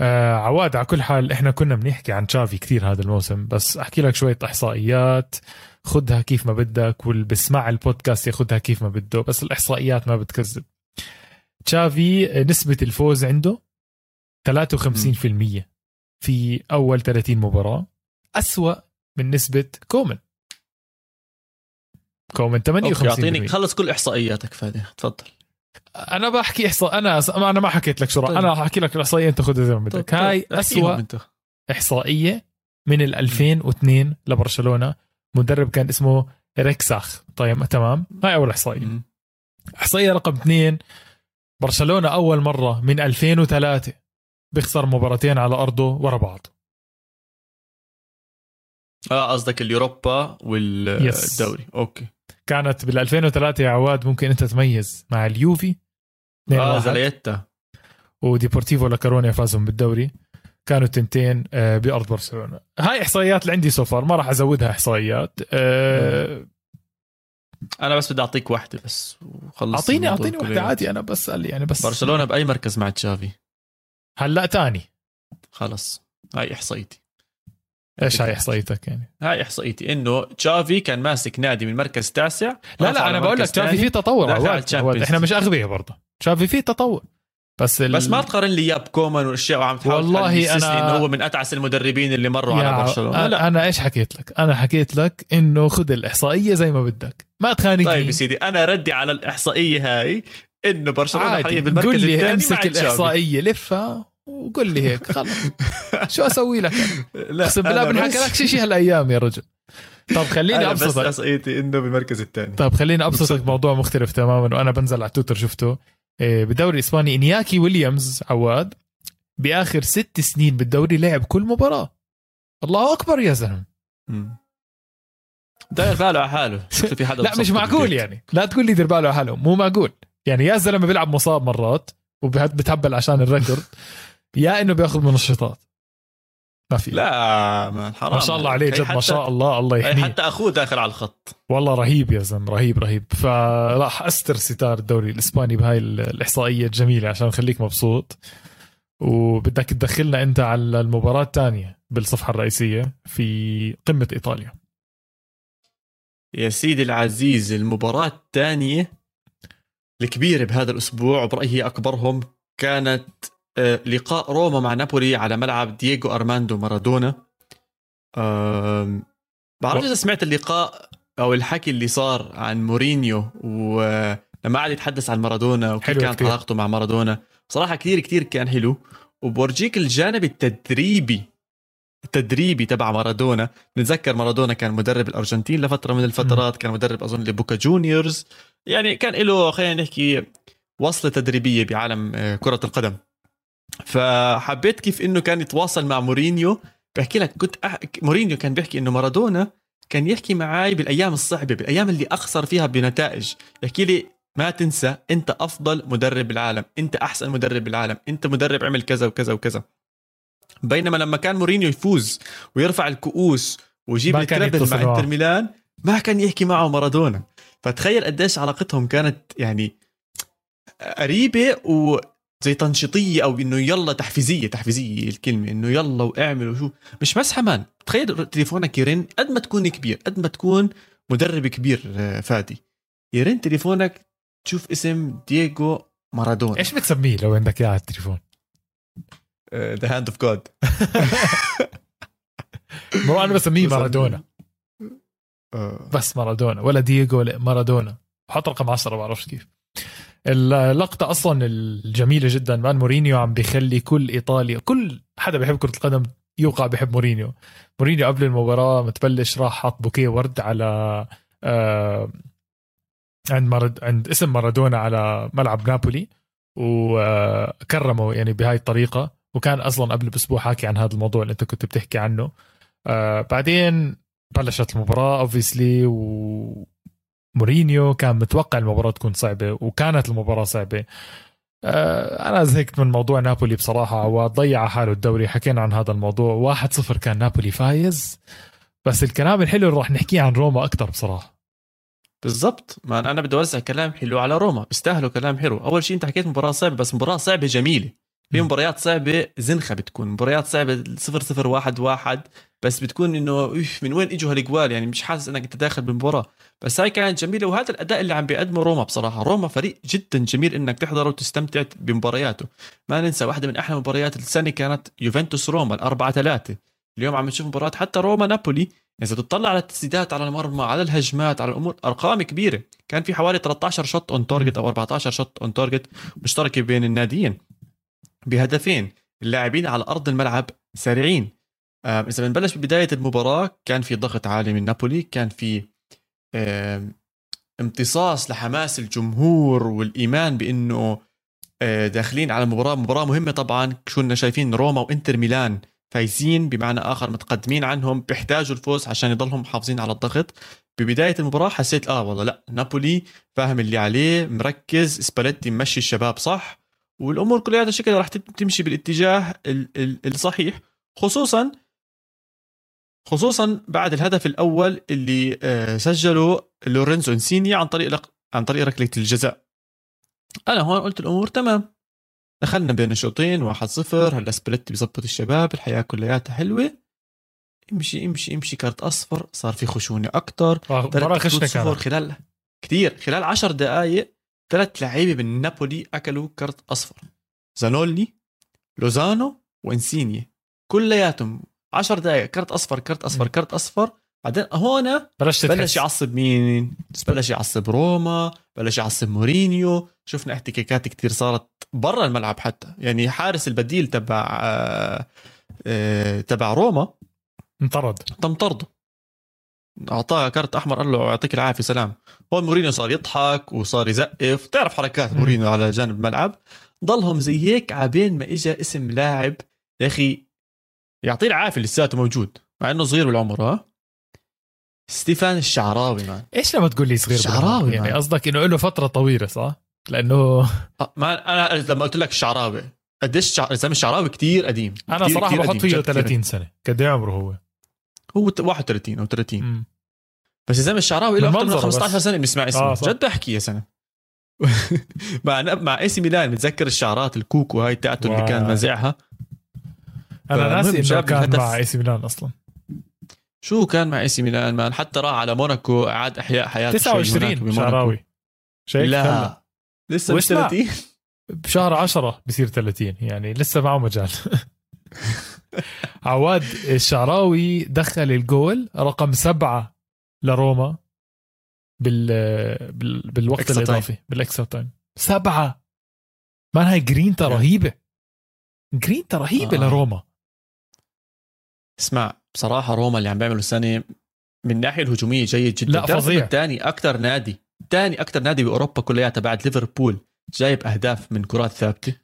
آه عواد على كل حال إحنا كنا بنحكي عن تشافي كثير هذا الموسم بس أحكي لك شوية إحصائيات. خدها كيف ما بدك واللي بسمع البودكاست ياخدها كيف ما بده بس الإحصائيات ما بتكذب. تشافي نسبة الفوز عنده 53% في أول 30 مباراة أسوأ من نسبة كومان كومان 58 يعطيني خلص كل إحصائياتك فادي تفضل. أنا بحكي إحصاء أنا أنا ما حكيت لك شو طيب. أنا حكي لك الإحصائية أنت خذها زي ما بدك. طيب. هاي اسوء إحصائية من ال 2002 لبرشلونة. مدرب كان اسمه ريكساخ طيب تمام. هاي أول إحصائية. إحصائية رقم اثنين. برشلونة أول مرة من 2003 بيخسر مباراتين على أرضه ورا بعض. آه قصدك اليوروبا والدوري أوكي. كانت بال 2003 يا عواد ممكن انت تميز مع اليوفي. آه سيلتا وديبورتيفو لاكارونيا فازهم بالدوري. كانوا تنتين آه، بأرض برشلونة. هاي إحصائيات اللي عندي so far ما راح أزودها إحصائيات. أه أنا بس بدي أعطيك واحدة بس وخلص اعطيني أعطيني واحدة عادي. أنا بسال يعني بس برشلونة بأي مركز مع تشافي؟ هلأ تاني. خلص. هاي إحصائيتي. إيش هاي إحصائيتك يعني؟ هاي إحصائيتي. إنه تشافي كان ماسك نادي من مركز تاسع لا لا أنا بقول لك تشافي في تطور إحنا مش أغبياء برضه. تشافي في تطور. بس ال... بس ما تقارن لي اياه بكومان والاشياء وعم تحاول والله أنا إنه هو من أتعس المدربين اللي مروا على برشلونة. لا. أنا إيش حكيت لك؟ أنا حكيت لك إنه خذ الإحصائية زي ما بدك. ما تخانقني. طيب يا سيدي أنا ردي على الإحصائية هاي إنه برشلونة حاليا بالمركز لي امسك الإحصائية لفها. وقول لي هيك خلص. شو أسوي لك؟ لا أقسم بالله بنحكي لك شيء هالأيام يا رجل. طب خليني أبسطك. بس إنه بالمركز الثاني. طب خليني أبسطك موضوع مختلف تماما وأنا بنزل على تويتر شفته إيه، بالدوري الاسباني إنياكي ويليامز عواد بآخر ست سنين بالدوري لعب كل مباراة. الله أكبر يا زلمة. داير باله على حاله. في حدا لا مش معقول يعني. لا تقول لي دير باله على حاله مو معقول. يعني يا زلمة بيلعب مصاب مرات وبتهبل عشان ال record. يا إنه بياخذ منشطات ما في. لا ما حرام ما شاء الله عليه جد ما شاء الله الله يحميه. حتى أخوه داخل على الخط. والله رهيب يا زلمة رهيب رهيب. فراح أسدل ستار الدوري الإسباني بهاي الإحصائية الجميلة عشان نخليك مبسوط. وبدك تدخلنا أنت على المباراة الثانية بالصفحة الرئيسية في قمة إيطاليا. يا سيدي العزيز المباراة الثانية الكبيرة بهذا الأسبوع وبرايي أكبرهم كانت لقاء روما مع نابولي على ملعب دييغو أرماندو مارادونا. بعرف إذا سمعت اللقاء أو الحكي اللي صار عن مورينيو ولما قعد يتحدث عن مارادونا وكيف كانت علاقته مع مارادونا. صراحة كثير كثير كان حلو. وبورجيك الجانب التدريبي التدريبي تبع مارادونا. نتذكر مارادونا كان مدرب الأرجنتين لفترة من الفترات كان مدرب أظن لبوكا جونيورز. يعني كان له خلينا نحكي وصلة تدريبية بعالم آه، كرة القدم. فحبيت كيف إنه كان يتواصل مع مورينيو. بحكي لك كنت أح... مورينيو كان بيحكي إنه مارادونا كان يحكي معي بالأيام الصعبة بالأيام اللي أخسر فيها بنتائج. يحكي لي ما تنسى أنت أفضل مدرب بالعالم أنت أحسن مدرب بالعالم أنت مدرب عمل كذا وكذا وكذا. بينما لما كان مورينيو يفوز ويرفع الكؤوس ويجيب ال treble مع إنتر ميلان ما كان يحكي معه مارادونا. فتخيل قديش علاقتهم كانت يعني قريبة و زي تنشيطية أو إنه يلا تحفيزية تحفيزية الكلمة إنه يلا واعمل وشو مش مسحه man تخيل تليفونك يرن قد ما تكون كبير قد ما تكون مدرب كبير آه، فادي. يرن تليفونك تشوف اسم دييغو مارادونا. إيش بتسميه لو عندك إياه على التليفون؟ the hand of God مو أنا بسميه مارادونا. آه. بس مارادونا ولا دييغو مارادونا. حط رقم 10 ما بعرفش كيف. اللقطة أصلا الجميلة جدا man مورينيو عم بيخلي كل إيطاليا كل حدا بيحب كرة القدم يوقع بحب مورينيو. مورينيو قبل المباراة متبلش راح حط بوكيه ورد على آه عند مرد عند اسم مارادونا على ملعب نابولي وكرمه يعني بهاي الطريقة. وكان أصلا قبل بأسبوع حاكي عن هذا الموضوع اللي أنت كنت بتحكي عنه. آه بعدين بلشت المباراة obviously و مورينيو كان متوقع المباراة تكون صعبة وكانت المباراة صعبة. آه، أنا زهقت من موضوع نابولي بصراحة وضيع حاله الدوري. حكينا عن هذا الموضوع. 1-0 كان نابولي فايز. بس الكلام الحلو اللي راح نحكيه عن روما أكثر بصراحة. بالضبط. ما أنا بدي أوزع كلام حلو على روما. بيستاهلوا كلام حلو. أول شيء أنت حكيت مباراة صعبة بس مباراة صعبة جميلة. في مباريات صعبة زنخة بتكون. مباريات صعبة صفر صفر واحد واحد. بس بتكون إنه من وين إجوا هالجوال؟ يعني مش حاسس إنك أنت داخل بالمباراة. بس هاي كانت جميلة وهذا الأداء اللي عم بيقدمه روما بصراحة. روما فريق جدا جميل إنك تحضره وتستمتع بمبارياته. ما ننسى واحدة من أحلى مباريات السنة كانت يوفنتوس روما الأربعة ثلاثة. اليوم عم نشوف مباراة حتى روما نابولي. إذا تطلع على التسديدات على المرمى على الهجمات على الأمور أرقام كبيرة. كان في حوالي 13 shot on target أو 14 shot on target مشتركة بين الناديين. بهدفين اللاعبين على أرض الملعب سريعين. إذا بنبلش ببداية المباراة كان في ضغط عالي من نابولي كان في امتصاص لحماس الجمهور والإيمان بأنه آه، داخلين على مباراة مباراة مهمة طبعا. كنا شايفين روما وإنتر ميلان فايزين بمعنى آخر متقدمين عنهم بيحتاجوا الفوز عشان يضلهم محافظين على الضغط. ببداية المباراة حسيت آه والله لا نابولي فاهم اللي عليه مركز سباليتي ممشي الشباب صح والأمور كلها شكلها راح تمشي بالاتجاه الصحيح خصوصا خصوصا بعد الهدف الأول اللي آه، سجله لورينزو إنسيني عن طريق عن طريق ركلة الجزاء. أنا هون قلت الأمور تمام. دخلنا بين الشوطين واحد صفر. هلا سباليتي بيظبط الشباب. الحياة كلياتها حلوة. امشي امشي امشي كارت أصفر. صار في خشونة أكثر مباراه خشنه خلال كثير خلال عشر دقائق ثلاث لعيبة من نابولي أكلوا كارت أصفر. زانولي لوزانو وإنسيني. كلياتهم 10 دقائق كرت أصفر كرت أصفر كرت أصفر. بعدين هون بلش بلش يعصب مين؟ بلش يعصب روما بلش يعصب مورينيو. شفنا احتكاكات كتير صارت برا الملعب حتى. يعني حارس البديل تبع آه، آه، تبع روما. انطرد. تم طرده. أعطاه كارت أحمر قال له يعطيك العافية سلام. هون مورينيو صار يضحك وصار يزقف. تعرف حركات مورينيو على جانب الملعب. ضلهم زي هيك عبين ما اجى اسم لاعب. يا أخي يعطيه العافية لساته موجود مع إنه صغير بالعمر ها؟ ستيفان الشعراوي مان. إيش لما تقول لي صغير الشعراوي يعني قصدك إنه له فترة طويلة صح؟ لأنه آه، ما أنا لما قلت لك الشعراوي قديش شع... الزلمه الشعراوي كثير قديم أنا كتير صراحة بحط فيه 30 سنة. قد إيه عمره هو؟ هو 31 أو 30 م. بس الزلمه الشعراوي له أكثر من 15 سنة بنسمع اسمه. آه جد احكي يا سنة. مع مع اي سي ميلان متذكر الشعرات الكوكو هاي تاعته اللي كان مازعها أنا ناسي إنه كان مع إي سي ميلان أصلا. شو كان مع إي سي ميلان man؟ حتى راح على موناكو اعاد أحياء حياته 29 شعراوي. شيء لا لسه مش 30 بشهر 10 بصير 30 يعني لسه معه مجال. عواد الشعراوي دخل الجول رقم سبعة لروما بال, بال... بالوقت الإضافي بال extra time. سبعة. man هاي جرينتا رهيبة. جرينتا رهيبة آه. لروما. اسمع بصراحة روما اللي عم بيعملوا السنة من الناحيه الهجومية جيد جدا. لا فظيع. ثاني أكثر نادي ثاني أكثر نادي بأوروبا كلياتها بعد ليفربول جايب أهداف من كرات ثابتة.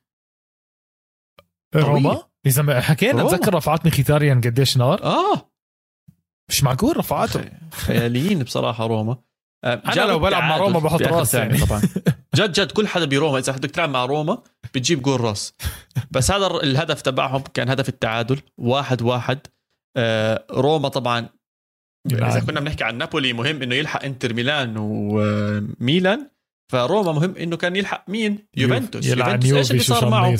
روما؟ يا زلمه حكينا اتذكر رفعات مخيتاريان قديش نار؟ آه. مش معقول رفعاته خياليين بصراحة روما. آه، أنا لو بلعب مع روما بحط رأس يعني. طبعا. جد جد كل حدا بروما إذا بدك تلعب مع روما بتجيب جول رأس. بس هذا الهدف تبعهم كان هدف التعادل واحد واحد. روما طبعا. إذا كنا بنحكي عن نابولي مهم إنه يلحق إنتر ميلان وميلان فروما مهم إنه كان يلحق مين؟ يوفنتوس. يوفنتوس. إيش اللي صار معه؟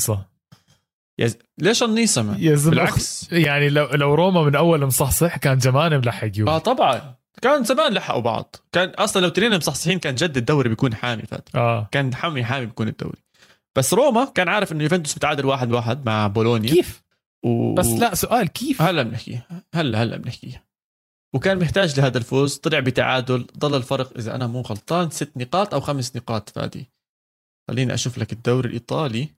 يز... ليش النيسة بالعكس. يعني لو لو روما من أول مصحصح كان زمان ملحق يوفي. آه طبعا. كان زمان لحقوا بعض. كان أصلا لو تنين مصحصحين كان جد الدوري بيكون حامي فات. آه. كان حامي حامي بيكون الدوري. بس روما كان عارف إنه يوفنتوس متعادل واحد واحد مع بولونيا. كيف؟ و... بس لا سؤال كيف؟ هلا بنحكي. هلا هلا بنحكي. وكان محتاج لهذا الفوز طلع بتعادل ضل الفرق إذا أنا مو غلطان ست نقاط أو خمس نقاط فادي. خليني أشوف لك الدوري الإيطالي.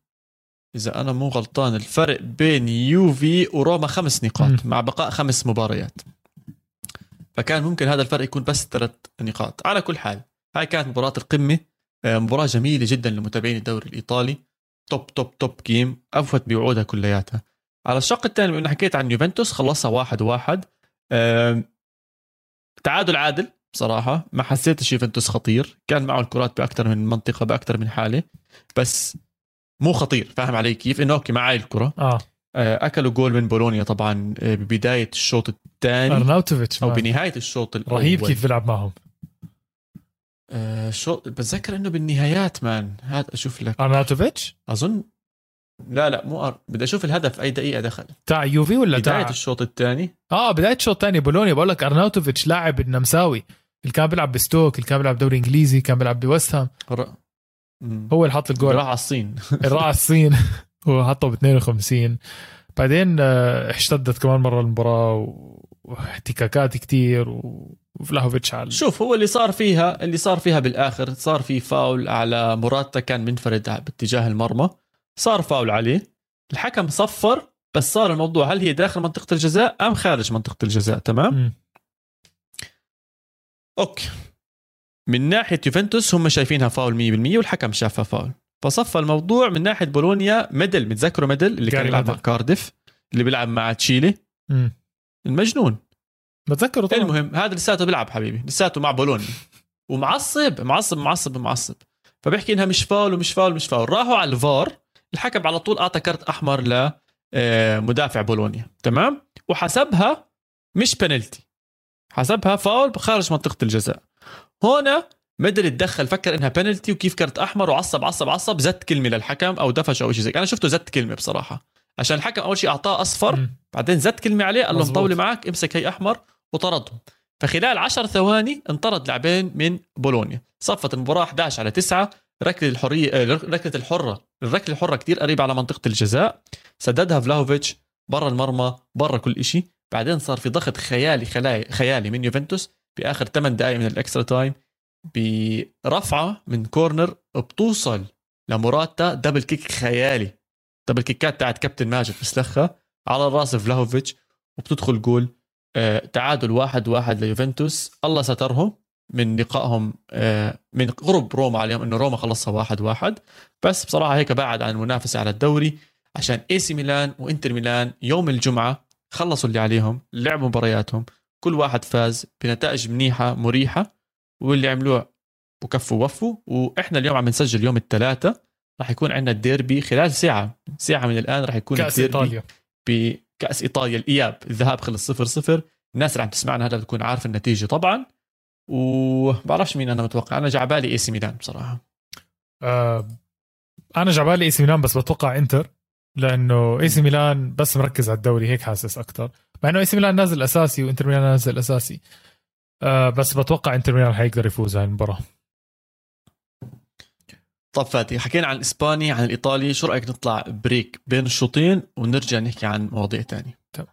إذا أنا مو غلطان الفرق بين يوفي وروما خمس نقاط م. مع بقاء خمس مباريات. فكان ممكن هذا الفرق يكون بس ثلاث نقاط. على كل حال هاي كانت مباراة القمة. آه، مباراة جميلة جدا لمتابعين الدوري الإيطالي. top top top game أوفت بوعودها كلياتها. على الشق الثاني بما حكيت عن يوفنتوس خلصها واحد واحد. تعادل عادل بصراحة. ما حسيتش يوفنتوس خطير. كان معه الكرات بأكثر من منطقة بأكثر من حالة. بس مو خطير. فاهم علي كيف؟ إنه okay معي الكرة. آه. آه، أكلوا جول من بولونيا طبعا آه، ببداية الشوط الثاني. أرناوتوفيتش أو. بنهاية الشوط الأول. رهيب كيف بيلعب معهم. آه شو بتذكر إنه بالنهايات man. هات أشوف لك. أرناوتوفيتش؟ أظن لا لا مو أر... بدي أشوف الهدف أي دقيقة دخل. تاع يوفي ولا بداية تاع الشوط الثاني. آه بداية الشوط الثاني بولونيا. بقول لك أرناوتوفيتش لاعب النمساوي. اللي كان بيلعب بستوك اللي كان بيلعب دوري إنجليزي كان بيلعب بويست هام. هو اللي حط الجول. راح على الصين. راح على الصين. هو حطه ب 52 بعدين آه، اشتدت كمان مرة المباراة واحتكاكات كتير و- وفلاهوفيتش على شوف هو اللي صار فيها اللي صار فيها بالآخر صار في فاول على موراتا كان منفرد باتجاه المرمى. صار فاول عليه الحكم صفر بس صار الموضوع هل هي داخل منطقة الجزاء أم خارج منطقة الجزاء تمام؟ مم. okay. من ناحية يوفنتوس هم شايفينها فاول 100% والحكم شافها فاول. فصفى الموضوع من ناحية بولونيا ميدل متذكروا ميدل؟ اللي كان يلعب مع ميدل. كارديف اللي بيلعب مع تشيلي. مم. المجنون. بتذكره طبعا. المهم هذا لساته بيلعب حبيبي لساته مع بولونيا. ومعصب معصب معصب معصب. فبيحكي إنها مش فاول ومش فاول مش فاول. راحوا على الفار. الحكم على طول أعطى كرت أحمر ل آه، مدافع بولونيا تمام؟ وحسبها مش بنالتي حسبها فاول خارج منطقة الجزاء. هنا مدري تدخل فكر إنها بنالتي وكيف كرت أحمر وعصب عصب عصب زت كلمة للحكم أو دفش أو شيء زي أنا شفته زت كلمة بصراحة. عشان الحكم أول شيء أعطاه أصفر. بعدين زت كلمة عليه قال له. مطولة معك امسك هي أحمر وطردهم. فخلال 10 ثواني انطرد لاعبين من بولونيا. صفت المباراة 11 على 9 ركلة الحرية آه، ركلة الحرة الركله الحرة كتير قريبة على منطقة الجزاء. سددها فلاهوفيتش برا المرمى برا كل شيء بعدين صار في ضغط خيالي خيالي, خيالي من يوفنتوس باخر 8 دقائق من ال extra time برفعة من corner بتوصل لموراتا. double kick خيالي. double kick ات تاعت كابتن ماجد بسلخها على راس فلاهوفيتش وبتدخل جول. آه، تعادل واحد واحد ليوفنتوس. الله سترهم. من لقائهم آه، من قرب روما عليهم إنه روما خلصها واحد واحد. بس بصراحة هيك بعد عن المنافسة على الدوري عشان إي سي ميلان وإنتر ميلان يوم الجمعة خلصوا اللي عليهم لعبوا مبارياتهم كل واحد فاز بنتائج منيحة مريحة واللي عملوه وكفوا وفوا. وإحنا اليوم عم نسجل يوم الثلاثاء راح يكون عندنا الديربي خلال ساعة ساعة من الآن راح يكون كأس الديربي إيطاليا. بكأس إيطاليا الإياب الذهاب خلص صفر صفر. الناس اللي عم تسمعنا هلا بتكون عارف النتيجة طبعا. وبعرفش مين أنا متوقع. أنا جعبالي اي سي ميلان بصراحة. آه أنا جعبالي اي سي ميلان بس بتوقع إنتر لأنه اي سي ميلان بس مركز على الدوري هيك حاسس أكثر مع إنه اي سي ميلان نازل أساسي وإنتر ميلان نازل أساسي. آه بس بتوقع إنتر ميلان حيقدر يفوز هاي المباراة. طب فاتي حكينا عن الاسباني عن الإيطالي شو رأيك نطلع break بين الشوطين ونرجع نحكي عن مواضيع تانية تمام.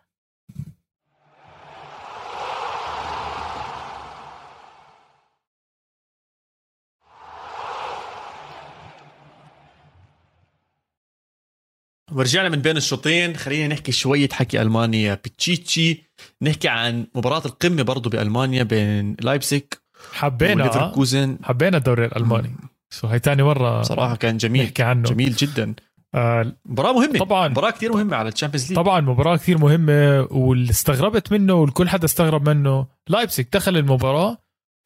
ورجعنا من بين الشوطين. خلينا نحكي شوية حكي ألمانيا. بتشيتشي نحكي عن مباراة القمة برضو بألمانيا بين لايبسك حبينا وليفركوزن. حبينا الدوري الألماني. so هاي تاني مرة صراحة كان جميل. نحكي عنه. جميل جدا. آه مباراة مهمة. طبعا. مباراة كثير مهمة على ال Champions League. طبعا مباراة كثير مهمة واللي استغربت منه والكل حدا استغرب منه لايبسك دخل المباراة.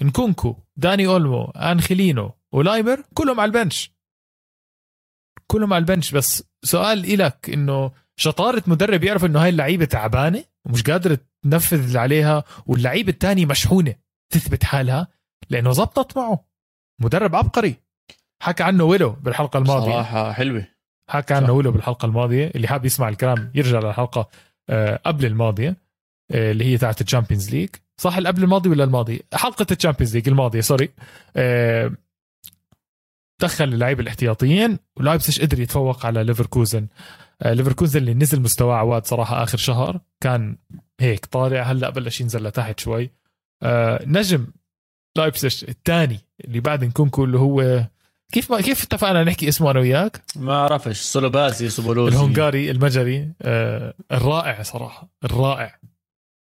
نكونكو داني أولمو آنخيلينو ولايمر كلهم على ال bench. كلهم على bench. بس سؤال إلك إنه شطارة مدرب يعرف إنه هاي اللعيبة تعبانة ومش قادرة تنفذ اللي عليها واللعيبة الثانية مشحونة تثبت حالها لأنه زبطت معه. مدرب عبقري. حكى عنه ولو بالحلقة الماضية. صراحة حلوة. حكى عنه ولو بالحلقة الماضية. اللي حاب يسمع الكلام يرجع للحلقة آه، قبل الماضية آه، اللي هي تاعت Champions League. صح اللي قبل الماضي ولا الماضي؟ حلقة Champions League الماضية sorry. آه، دخل اللعيبه الاحتياطيين ولايبسش قدر يتفوق على ليفركوزن. آه، ليفركوزن اللي نزل مستواه عواد صراحة آخر شهر كان هيك طالع هلأ بلش ينزل لتحت شوي. آه، نجم لايبسش الثاني اللي بعد نكونكو اللي هو كيف ما كيف اتفقنا نحكي اسمه أنا وياك؟ ما أعرفش سوبوسلاي سوبوسلاي. الهنغاري المجري. آه الرائع صراحة الرائع.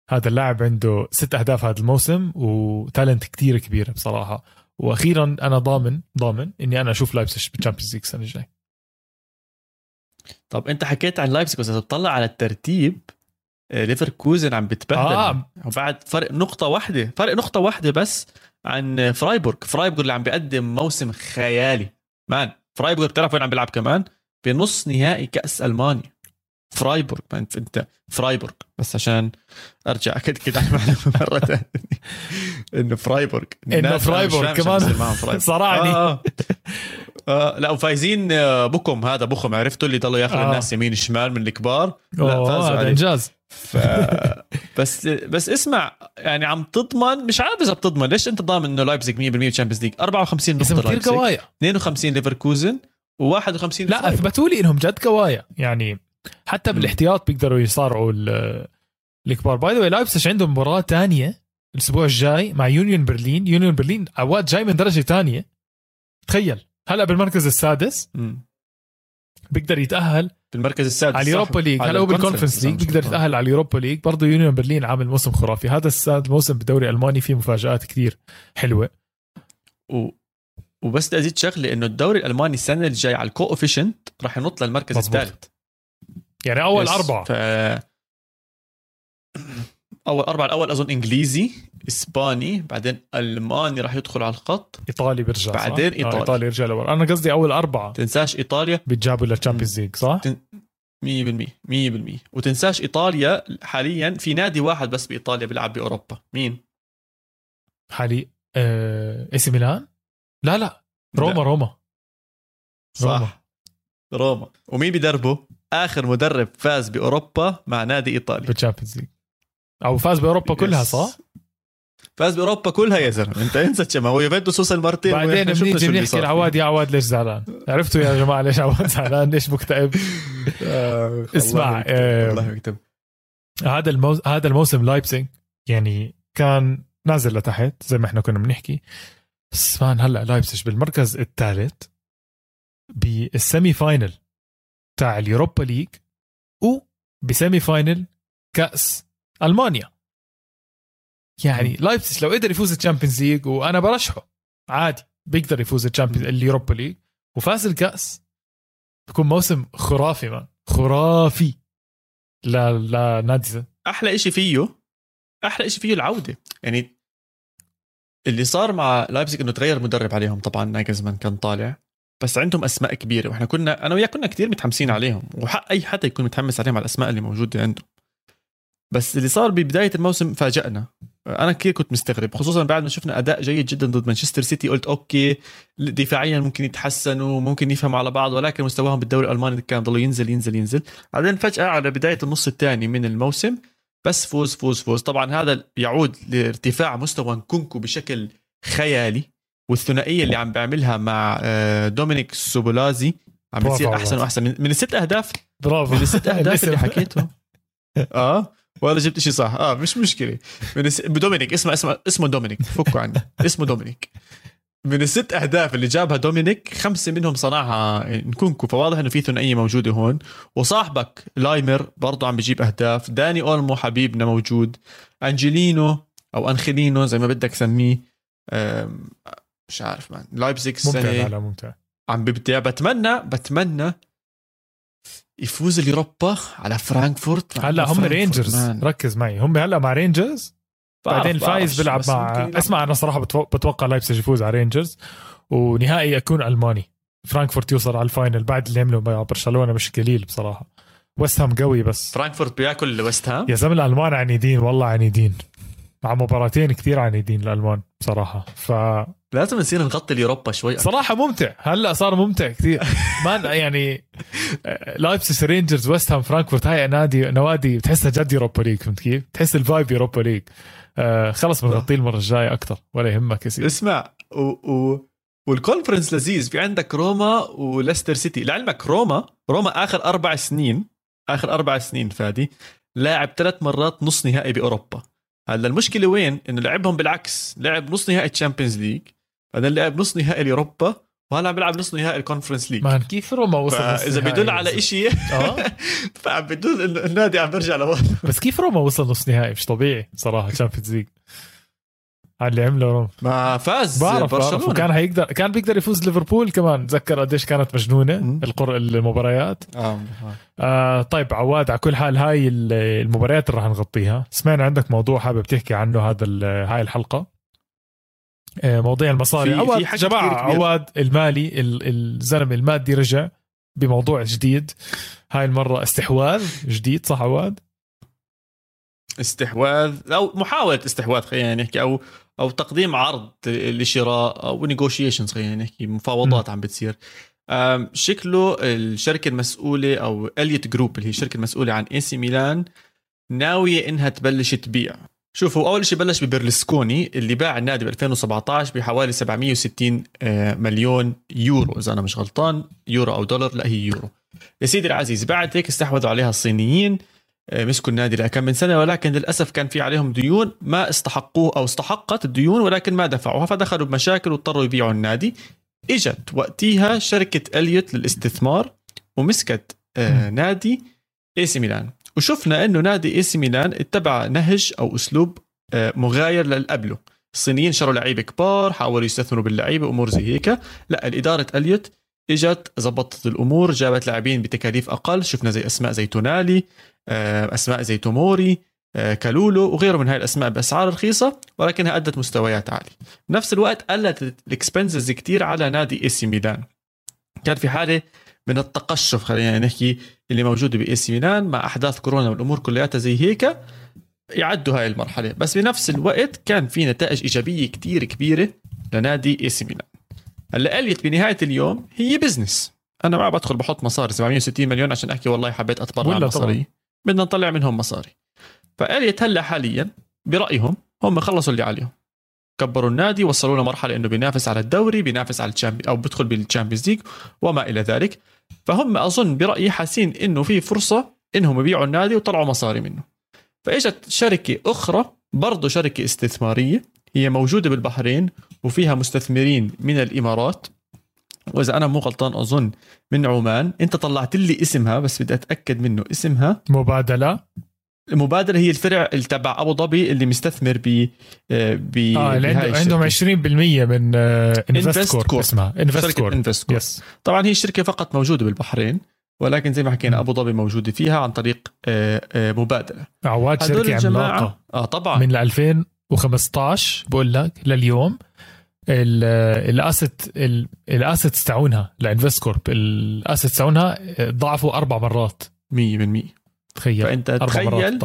هذا اللاعب عنده ست أهداف هذا الموسم و talent كتير كبير بصراحة. وأخيرا أنا ضامن ضامن إني أنا أشوف لايبسش بال Champions League السنة الجاي طب أنت حكيت عن لايبسك بس اذا بتطلع على الترتيب آه، ليفركوزن عم بتبهدل. آه. وبعد فرق نقطة واحدة فرق نقطة واحدة بس عن فرايبورغ. فرايبورغ اللي عم بيقدم موسم خيالي. man فرايبورغ بتعرف وين عم بيلعب كمان؟ بنص نهائي كأس ألمانيا. فرايبورغ ما انت أنت فرايبورغ بس عشان أرجع أكد على المعلومة مرة ثانية. إنه فرايبورغ إنه فرايبورغ كمان. صرعني. آه. آه. آه لا وفايزين آه، بكم هذا بكم عرفتوا اللي ضلوا ياخذوا آه. الناس يمين شمال من الكبار؟ لا فازوا هذا إنجاز. ف... بس بس اسمع يعني عم تضمن مش عارف إذا بتضمن ليش أنت ضامن إنه لايبزيج 100% Champions League 54 نقطة كثير قوايا. 52 ليفركوزن و51 لا أثبتوا لي إنهم جد قوايا. يعني حتى بالاحتياط بيقدروا يصارعوا الكبار. by the way لايبسش عندهم مباراة ثانية الأسبوع الجاي مع يونيون برلين يونيون برلين عواد جاي من درجة ثانية تخيل هلا بالمركز السادس بيقدر يتأهل بالمركز السادس على ال Europa League هلا هو بال Conference League بيقدر يتأهل على ال Europa League برضه يونيون برلين عامل موسم خرافي. هذا السنة الموسم بالدوري الالماني فيه مفاجآت كثير حلوة. و... وبس بدي أزيد شغلة إنه الدوري الألماني السنة الجاي على ال coefficient راح ينط للمركز الثالث. يعني أول أربعة. ف... أول أربعة الأول أظن إنجليزي إسباني بعدين ألماني راح يدخل على الخط. إيطالي بيرجع بعدين ايطالي آه إيطالي. يرجع لورا أنا قصدي أول أربعة. تنساش إيطاليا. بيتجابوا لل Champions League صح؟ 100% 100% وتنساش إيطاليا حاليا في نادي واحد بس بإيطاليا بيلعب بأوروبا. مين؟ حالي آه... AC ميلان؟ لا لا. روما لا. روما. صح. روما. روما. ومين بيدربه؟ آخر مدرب فاز بأوروبا مع نادي ايطالي بال Champions League. أو فاز بأوروبا كلها صح؟ فاز بأوروبا كلها يا زلمة. أنت انسى ما هو يوفنتوس وصل مرتين بعدين بنيجي بنحكي العواد يا عواد ليش زعلان؟ عرفتوا يا جماعة ليش عواد زعلان؟ ليش مكتئب؟ آه اسمع الله هذا الموز... هذا الموسم لايبسينج يعني كان نازل لتحت زي ما إحنا كنا بنحكي. بس man هلأ لايبسيج بالمركز الثالث بال semi-final. تاع ال Europa League وب semi-final كأس ألمانيا. يعني لايبسيش لو قدر يفوز ال Champions League وأنا برشحه عادي بيقدر يفوز ال Champions ال Europa League وفاز الكأس بكون موسم خرافي man خرافي. لا لا نادي أحلى شيء فيه أحلى شيء فيه العودة. يعني اللي صار مع لايبزيج إنه تغير مدرب عليهم طبعا ناجزمان كان طالع. بس عندهم أسماء كبيرة. وإحنا كنا أنا وياك كنا كثير متحمسين عليهم. وحق أي حدا يكون متحمس عليهم على الأسماء اللي موجودة عندهم. بس اللي صار ببداية الموسم فاجأنا. أنا كثير كنت مستغرب خصوصا بعد ما شفنا أداء جيد جدا ضد مانشستر سيتي قلت okay دفاعيا ممكن يتحسنوا ممكن يفهموا على بعض ولكن مستواهم بالدوري الألماني كان ضلوا ينزل ينزل ينزل. بعدين فجأة على بداية النص الثاني من الموسم بس فوز فوز فوز. طبعا هذا يعود لارتفاع مستوى نكونكو بشكل خيالي. والثنائية اللي عم بيعملها مع آه، دومينيك سوبوسلاي. عم بتصير أحسن وأحسن. من الست أهداف. برافو. من الست أهداف اللي حكيته. آه. ولا جبت شيء صح. آه مش مشكلة. من دومينيك اسمه اسمه اسمه دومينيك. فكوا عني. اسمه دومينيك. من الست أهداف اللي جابها دومينيك خمسة منهم صنعها نكونكو. فواضح إنه في ثنائية موجودة هون. وصاحبك لايمر برضه عم بجيب أهداف. داني أولمو حبيبنا موجود. أنجلينو أو انخلينو زي ما بدك سميه مش عارف man لايبزيج السنة ممتع لا ممتع عم ببدأ بتمنى بتمنى يفوز ال Europa على فرانكفورت. هلأ هم رينجرز ركز معي. هم هلأ مع رينجرز بعدين الفايز بيلعب مع اسمع أنا صراحة بتوقع لايبسج يفوز على رينجرز ونهائي يكون ألماني. فرانكفورت يوصل على ال final بعد اللي عملوا مع برشلونة مش قليل بصراحة. ويست هام قوي بس. فرانكفورت بياكل ويست هام يا زلمة الألمان عنيدين والله عنيدين. مع مباراتين كثير عنيدين الألمان بصراحة. ف لازم نصير نغطي ال Europa شوي صراحة ممتع. هلأ صار ممتع كثير. ما يعني لايبسيس رينجرز ويست هام فرانكفورت هاي نادي نوادي بتحسها جد Europa League فهمت كيف؟ تحس ال vibe Europa League آه خلص بنغطيه المرة الجاية أكثر. ولا يهمك يا سيدي. اسمع و... و... وال conference لذيذ. في عندك روما وليستر سيتي. لعلمك روما روما آخر أربع سنين آخر أربع سنين فادي لاعب ثلاث مرات نص نهائي بأوروبا. هلأ المشكلة وين؟ إنه لعبهم بالعكس. لعب نص نهائي ال Champions League بعدين لعب نص نهائي ال Europa وهلا عم بيلعب نص نهائي ال Conference League man. كيف روما وصل اذا بيدل على شيء آه. فعم بدل انه النادي عم بيرجع لورا بس كيف روما وصل نص نهائي؟ مش طبيعي صراحة Champions League على اللي عمله روما. ما فاز بعرف برشلونة. وكان هيقدر كان بيقدر يفوز ليفربول كمان. تذكر قديش كانت مجنونة القر المباريات. آه. آه. طيب عواد على كل حال هاي المباريات اللي راح نغطيها. سمعنا عندك موضوع حابب تحكي عنه هذا هاي الحلقة. آه، مواضيع المصاري. في عواد في جماعة عواد المالي الزلمة المادي رجع بموضوع جديد. هاي المرة استحواذ جديد صح عواد استحواذ أو محاولة استحواذ خلينا نحكي أو أو تقديم عرض لشراء أو negotiations خلينا نحكي مفاوضات م. عم بتصير. شكله الشركة المسؤولة أو Elliott Group اللي هي الشركة المسؤولة عن AC Milan ناوية إنها تبلش تبيع. شوفوا أول شيء بلش ببرلسكوني اللي باع النادي ب 2017 بحوالي 760 آه، مليون يورو إذا أنا مش غلطان يورو أو دولار لا هي يورو. يا سيدي العزيز بعد هيك استحوذوا عليها الصينيين آه، مسكوا النادي لكم من سنة ولكن للأسف كان في عليهم ديون ما استحقوه أو استحقت الديون ولكن ما دفعوها فدخلوا بمشاكل واضطروا يبيعوا النادي. إجت وقتها شركة إليوت للاستثمار ومسكت آه نادي AC Milan. وشفنا إنه نادي AC Milan اتبع نهج أو أسلوب آه مغاير للي قبله. الصينيين شروا لعيبة كبار حاولوا يستثمروا باللعيبة أمور زي هيك. لا الإدارة إليوت إجت زبطت الأمور جابت لاعبين بتكاليف أقل. شفنا زي أسماء زي تونالي آه، أسماء زي توموري آه، كالولو وغيره من هاي الأسماء بأسعار رخيصة ولكنها أدت مستويات عالية. بنفس الوقت قلت ال expenses كتير على نادي AC Milan. كان في حالة من التقشف خلينا نحكي اللي موجوده ب AC Milan مع أحداث كورونا والأمور كلياتها زي هيك يعدوا هاي المرحلة. بس بنفس الوقت كان في نتائج إيجابية كتير كبيرة لنادي AC Milan. هلأ Elliott بنهاية اليوم هي business أنا ما بدخل بحط مصاري 760 مليون عشان أحكي والله حبيت أتبرع مصاري. بدنا نطلع منهم مصاري. ف Elliott هلأ حاليا برأيهم هم خلصوا اللي عليهم. كبروا النادي وصلوا له مرحلة إنه بينافس على الدوري بينافس على ال Champi أو بدخل بال Champions League وما إلى ذلك. فهم أظن برأيي حاسين إنه في فرصة إنهم يبيعوا النادي وطلعوا مصاري منه. فإجت شركة أخرى برضه شركة استثمارية هي موجودة بالبحرين وفيها مستثمرين من الإمارات. وإذا أنا مو غلطان أظن من عمان. أنت طلعت لي اسمها بس بدي أتأكد منه اسمها. مبادلة. مبادلة هي الفرع تبع أبو ظبي اللي مستثمر ب ب آه اللي عندهم 20% من Investcorp اسمها. Investcorp Invest yes طبعا هي الشركة فقط موجودة بالبحرين ولكن زي ما حكينا أبو ظبي موجودة فيها عن طريق آه، آه، مبادلة. عواد شركة عملاقة. آه طبعا. من 2015 بقول لك لليوم ال asset ال assets تاعونها ل Investcorp ال assets تاعونها ضعفوا أربع مرات. 100% تخيل فأنت تخيل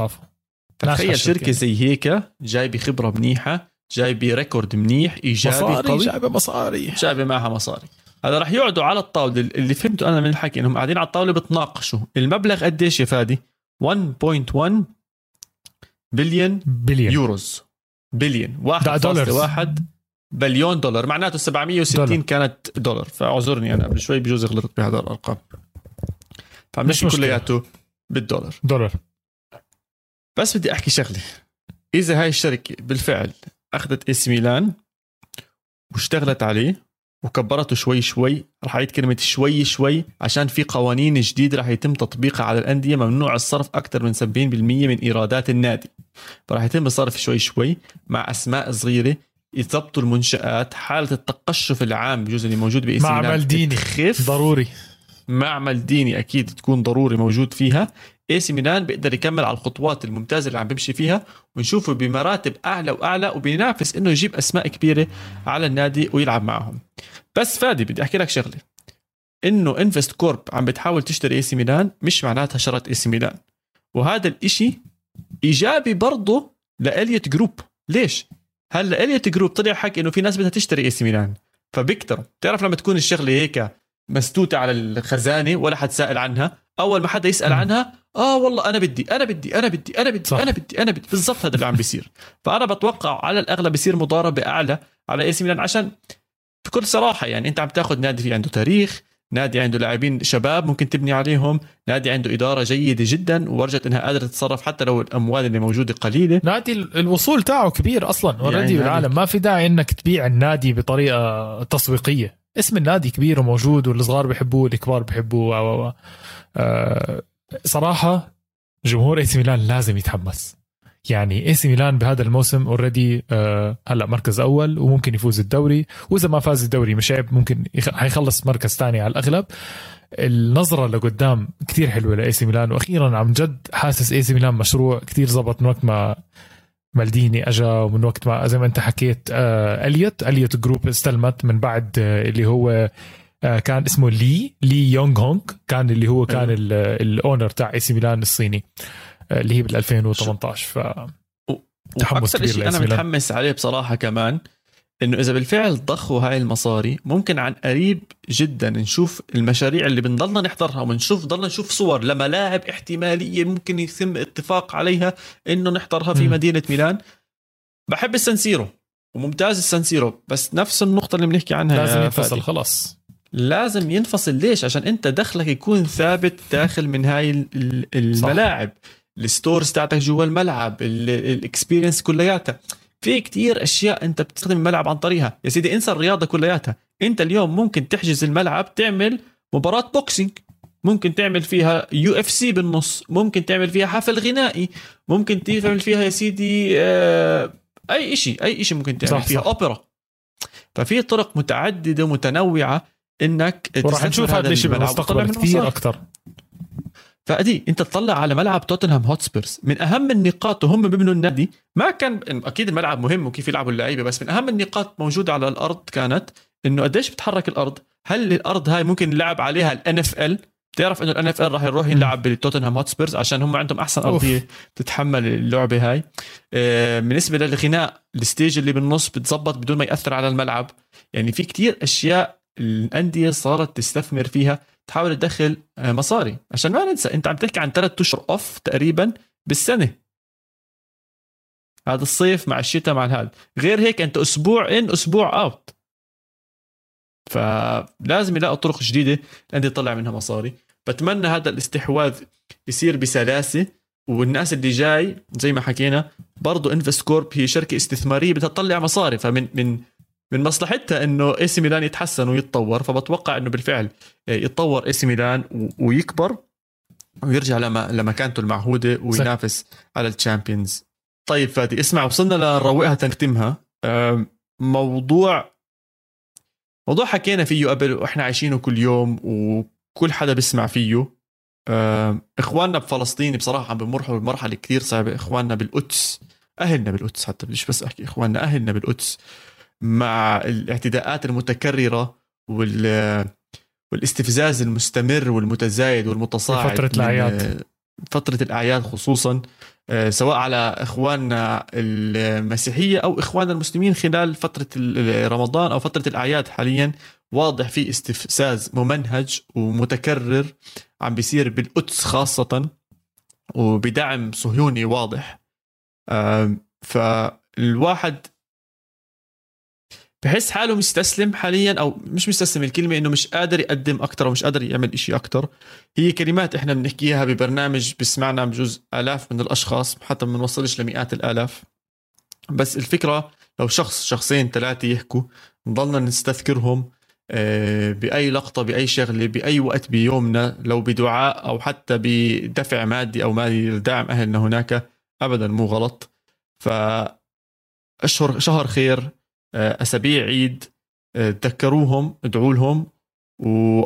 تخيل شركة زي هيك جايبه خبره منيحة جايبه record منيح إيجابي مصاري قوي. جايبه مصاري. جايبه معها مصاري. هذا راح يقعدوا على الطاولة. اللي فهمته أنا من الحكي إنهم قاعدين على الطاولة بتناقشوا. المبلغ قديش يا فادي؟ 1.1 بليون billion euros billion واحد واحد بليون دولار. معناته 760 دولار. كانت دولار. فاعذرني أنا قبل شوي بجوز غلطت بهذا الأرقام. فمش كلياته. بالدولار. دولار. بس بدي أحكي شغلة. إذا هاي الشركة بالفعل أخذت AC Milan واشتغلت عليه وكبرته شوي شوي رح أعيد كلمة شوي شوي عشان في قوانين جديدة رح يتم تطبيقها على الأندية ممنوع الصرف أكثر من 70% من إيرادات النادي. فرح يتم الصرف شوي شوي مع أسماء صغيرة يضبطوا المنشآت حالة التقشف العام بجوز اللي موجود ب AC مع مالديني خف ضروري. مع مالديني أكيد تكون ضروري موجود فيها. AC Milan بيقدر يكمل على الخطوات الممتازة اللي عم بيمشي فيها ونشوفه بمراتب أعلى وأعلى وبينافس إنه يجيب أسماء كبيرة على النادي ويلعب معهم. بس فادي بدي أحكي لك شغلة. إنه Investcorp عم بتحاول تشتري AC Milan مش معناتها شرت AC Milan. وهذا الإشي إيجابي برضه ل Elliott Group. ليش؟ هلأ Elliott Group طلع حكي إنه في ناس بدها تشتري AC Milan. فبيكتروا بتعرف لما تكون الشغلة هيك مستوته على الخزانه ولا حد سائل عنها. أول ما حدا يسأل عنها آه والله أنا بدي أنا بدي أنا بدي أنا بدي صح. أنا بدي أنا بدي. بالضبط هذا اللي عم بيصير. فأنا بتوقع على الأغلب بيصير مضاربة أعلى على AC Milan عشان بكل صراحة يعني أنت عم تاخذ نادي في عنده تاريخ نادي عنده لاعبين شباب ممكن تبني عليهم نادي عنده إدارة جيدة جدا وورجت إنها قادرة تتصرف حتى لو الأموال اللي موجودة قليلة. نادي الوصول تاعه كبير أصلا already يعني بالعالم. ما في داعي إنك تبيع النادي بطريقة تسويقية. اسم النادي كبير وموجود والصغار بيحبوه الكبار بيحبوه. أو أه صراحة جمهور AC Milan لازم يتحمس. يعني AC Milan بهذا الموسم already آه هلأ مركز أول وممكن يفوز الدوري. وإذا ما فاز الدوري مش عيب ممكن حيخلص مركز ثاني على الأغلب. النظرة لقدام كثير حلوة ل AC Milan وأخيرا عم جد حاسس AC Milan مشروع كثير زبط من وقت ما مالديني اجى ومن وقت ما زي ما أنت حكيت آه Elliott. Elliott Group استلمت من بعد آه اللي هو آه، كان اسمه لي لي يونغ هونغ. كان اللي هو كان ال owner تاع AC Milan الصيني اللي هي بال 2018 ف تحمس كبير أنا متحمس عليه بصراحة كمان إنه إذا بالفعل ضخوا هاي المصاري ممكن عن قريب جدا نشوف المشاريع اللي بنضلنا نحضرها ونشوف ضلنا نشوف صور لملاعب احتمالية ممكن يتم اتفاق عليها إنه نحضرها في. مدينة ميلان. بحب السان سيرو وممتاز السان سيرو بس نفس النقطة اللي بنحكي عنها لازم ينفصل خلص لازم ينفصل ليش؟ عشان أنت دخلك يكون ثابت داخل من هاي الملاعب. ال stores تاعتك جوا الملعب ال experience كلياتها. في كتير أشياء أنت بتستخدم الملعب عن طريقها. يا سيدي انسى الرياضة كلياتها. أنت اليوم ممكن تحجز الملعب تعمل مباراة boxing ممكن تعمل فيها UFC بالنص. ممكن تعمل فيها حفل غنائي. ممكن تعمل فيها يا سيدي آه، أي شيء أي شيء ممكن تعمل صح فيها صح. أوبرا. ففي طرق متعددة ومتنوعه إنك وراح نشوف هذا الشيء بالمستقبل كثير أكثر. فادي أنت تطلع على ملعب توتنهام هوتسبيرز. من أهم النقاط وهم بيبنوا النادي ما كان أكيد الملعب مهم وكيف يلعبوا اللعيبة بس من أهم النقاط موجودة على الأرض كانت إنه قديش بتحرك الأرض هل الأرض هاي ممكن نلعب عليها ال NFL بتعرف إنه ال NFL راح يروح يلعب بالتوتنهام هوتسبيرز عشان هم عندهم أحسن أرضية تتحمل اللعبة هاي. آه، بالنسبة للغناء ال stage اللي بالنص بتزبط بدون ما يأثر على الملعب. يعني في كتير أشياء الأندية صارت تستثمر فيها تحاول تدخل آه، مصاري. عشان ما ننسى أنت عم تحكي عن ثلاث أشهر off تقريبا بالسنة. هذا الصيف مع الشتاء مع هذا غير هيك أنت أسبوع in أسبوع out فلازم يلاقوا طرق جديدة الانديه تطلع منها مصاري. بتمنى هذا الاستحواذ يصير بسلاسة والناس اللي جاي زي ما حكينا برضه Investcorp هي شركة استثمارية بدها تطلع مصاري. فمن من من مصلحتها إنه AC Milan يتحسن ويتطور فبتوقع إنه بالفعل يتطور AC Milan ويكبر ويرجع لما لمكانته المعهودة وينافس على الشامبيونز. طيب فادي اسمع وصلنا لنروقها تنختمها موضوع موضوع حكينا فيه قبل وإحنا عايشينه كل يوم وكل حدا بيسمع فيه. إخواننا بفلسطين بصراحة عم بمرحوا بمرحلة كثير صعبة إخواننا بالقدس أهلنا بالقدس حتى مش بس أحكي إخواننا أهلنا بالقدس. مع الاعتداءات المتكررة وال والاستفزاز المستمر والمتزايد والمتصاعد فترة الأعياد. فترة الأعياد خصوصا آه، سواء على إخواننا المسيحية أو إخواننا المسلمين خلال فترة رمضان أو فترة الأعياد حاليا. واضح في استفزاز ممنهج ومتكرر عم بيصير بالقدس خاصة وبدعم صهيوني واضح. فالواحد بحس حاله مستسلم حاليا أو مش مستسلم الكلمة إنه مش قادر يقدم أكثر ومش قادر يعمل إشي أكثر هي كلمات إحنا بنحكيها ببرنامج بسمعنا بجوز آلاف من الأشخاص حتى ما بنوصلش لمئات الآلاف. بس الفكرة لو شخص شخصين ثلاثة يحكوا نضلنا نستذكرهم آه، بأي لقطة بأي شغلة بأي وقت بيومنا لو بدعاء أو حتى بدفع مادي أو مالي لدعم أهلنا هناك ابدا مو غلط. ف اشهر شهر خير. أسابيع عيد آه، تذكروهم ادعوا لهم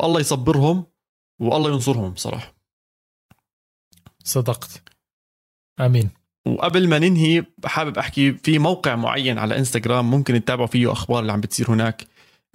والله يصبرهم والله ينصرهم صراحة صدقت. آمين. وقبل ما ننهي حابب أحكي في موقع معين على إنستغرام ممكن تتابعوا فيه أخبار اللي عم بتصير هناك.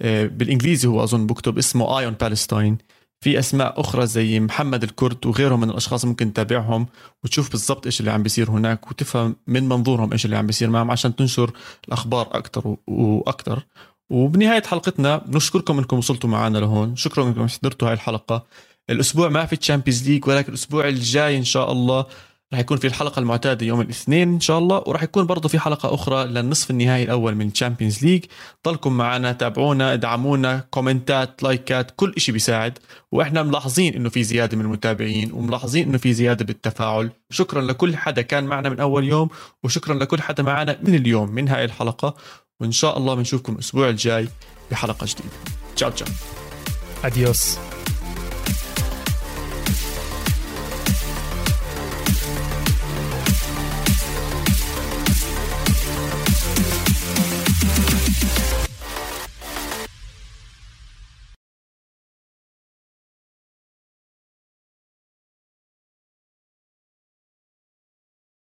آه، بالإنجليزي هو أظن بكتب اسمه ايون بالستاين في أسماء أخرى زي محمد الكرد وغيرهم من الأشخاص ممكن تتابعهم وتشوف بالضبط إيش اللي عم بيصير هناك وتفهم من منظورهم إيش اللي عم بيصير معهم عشان تنشر الأخبار أكثر وأكثر وبنهاية حلقتنا بنشكركم إنكم وصلتوا معنا لهون. شكرا إنكم حضرتوا هاي الحلقة. الأسبوع ما في Champions League ولكن الأسبوع الجاي إن شاء الله رح يكون في الحلقة المعتادة يوم الاثنين إن شاء الله وراح يكون برضه في حلقة أخرى للنصف النهائي الأول من ال Champions League ضلكم معنا تابعونا ادعمونا كومنتات لايكات كل شيء بيساعد. وإحنا ملاحظين إنه في زيادة من المتابعين وملاحظين إنه في زيادة بالتفاعل. شكرا لكل حدا كان معنا من أول يوم وشكرا لكل حدا معنا من اليوم من هاي الحلقة. وإن شاء الله بنشوفكم الأسبوع الجاي بحلقة جديدة. تشاو تشاو. اديوس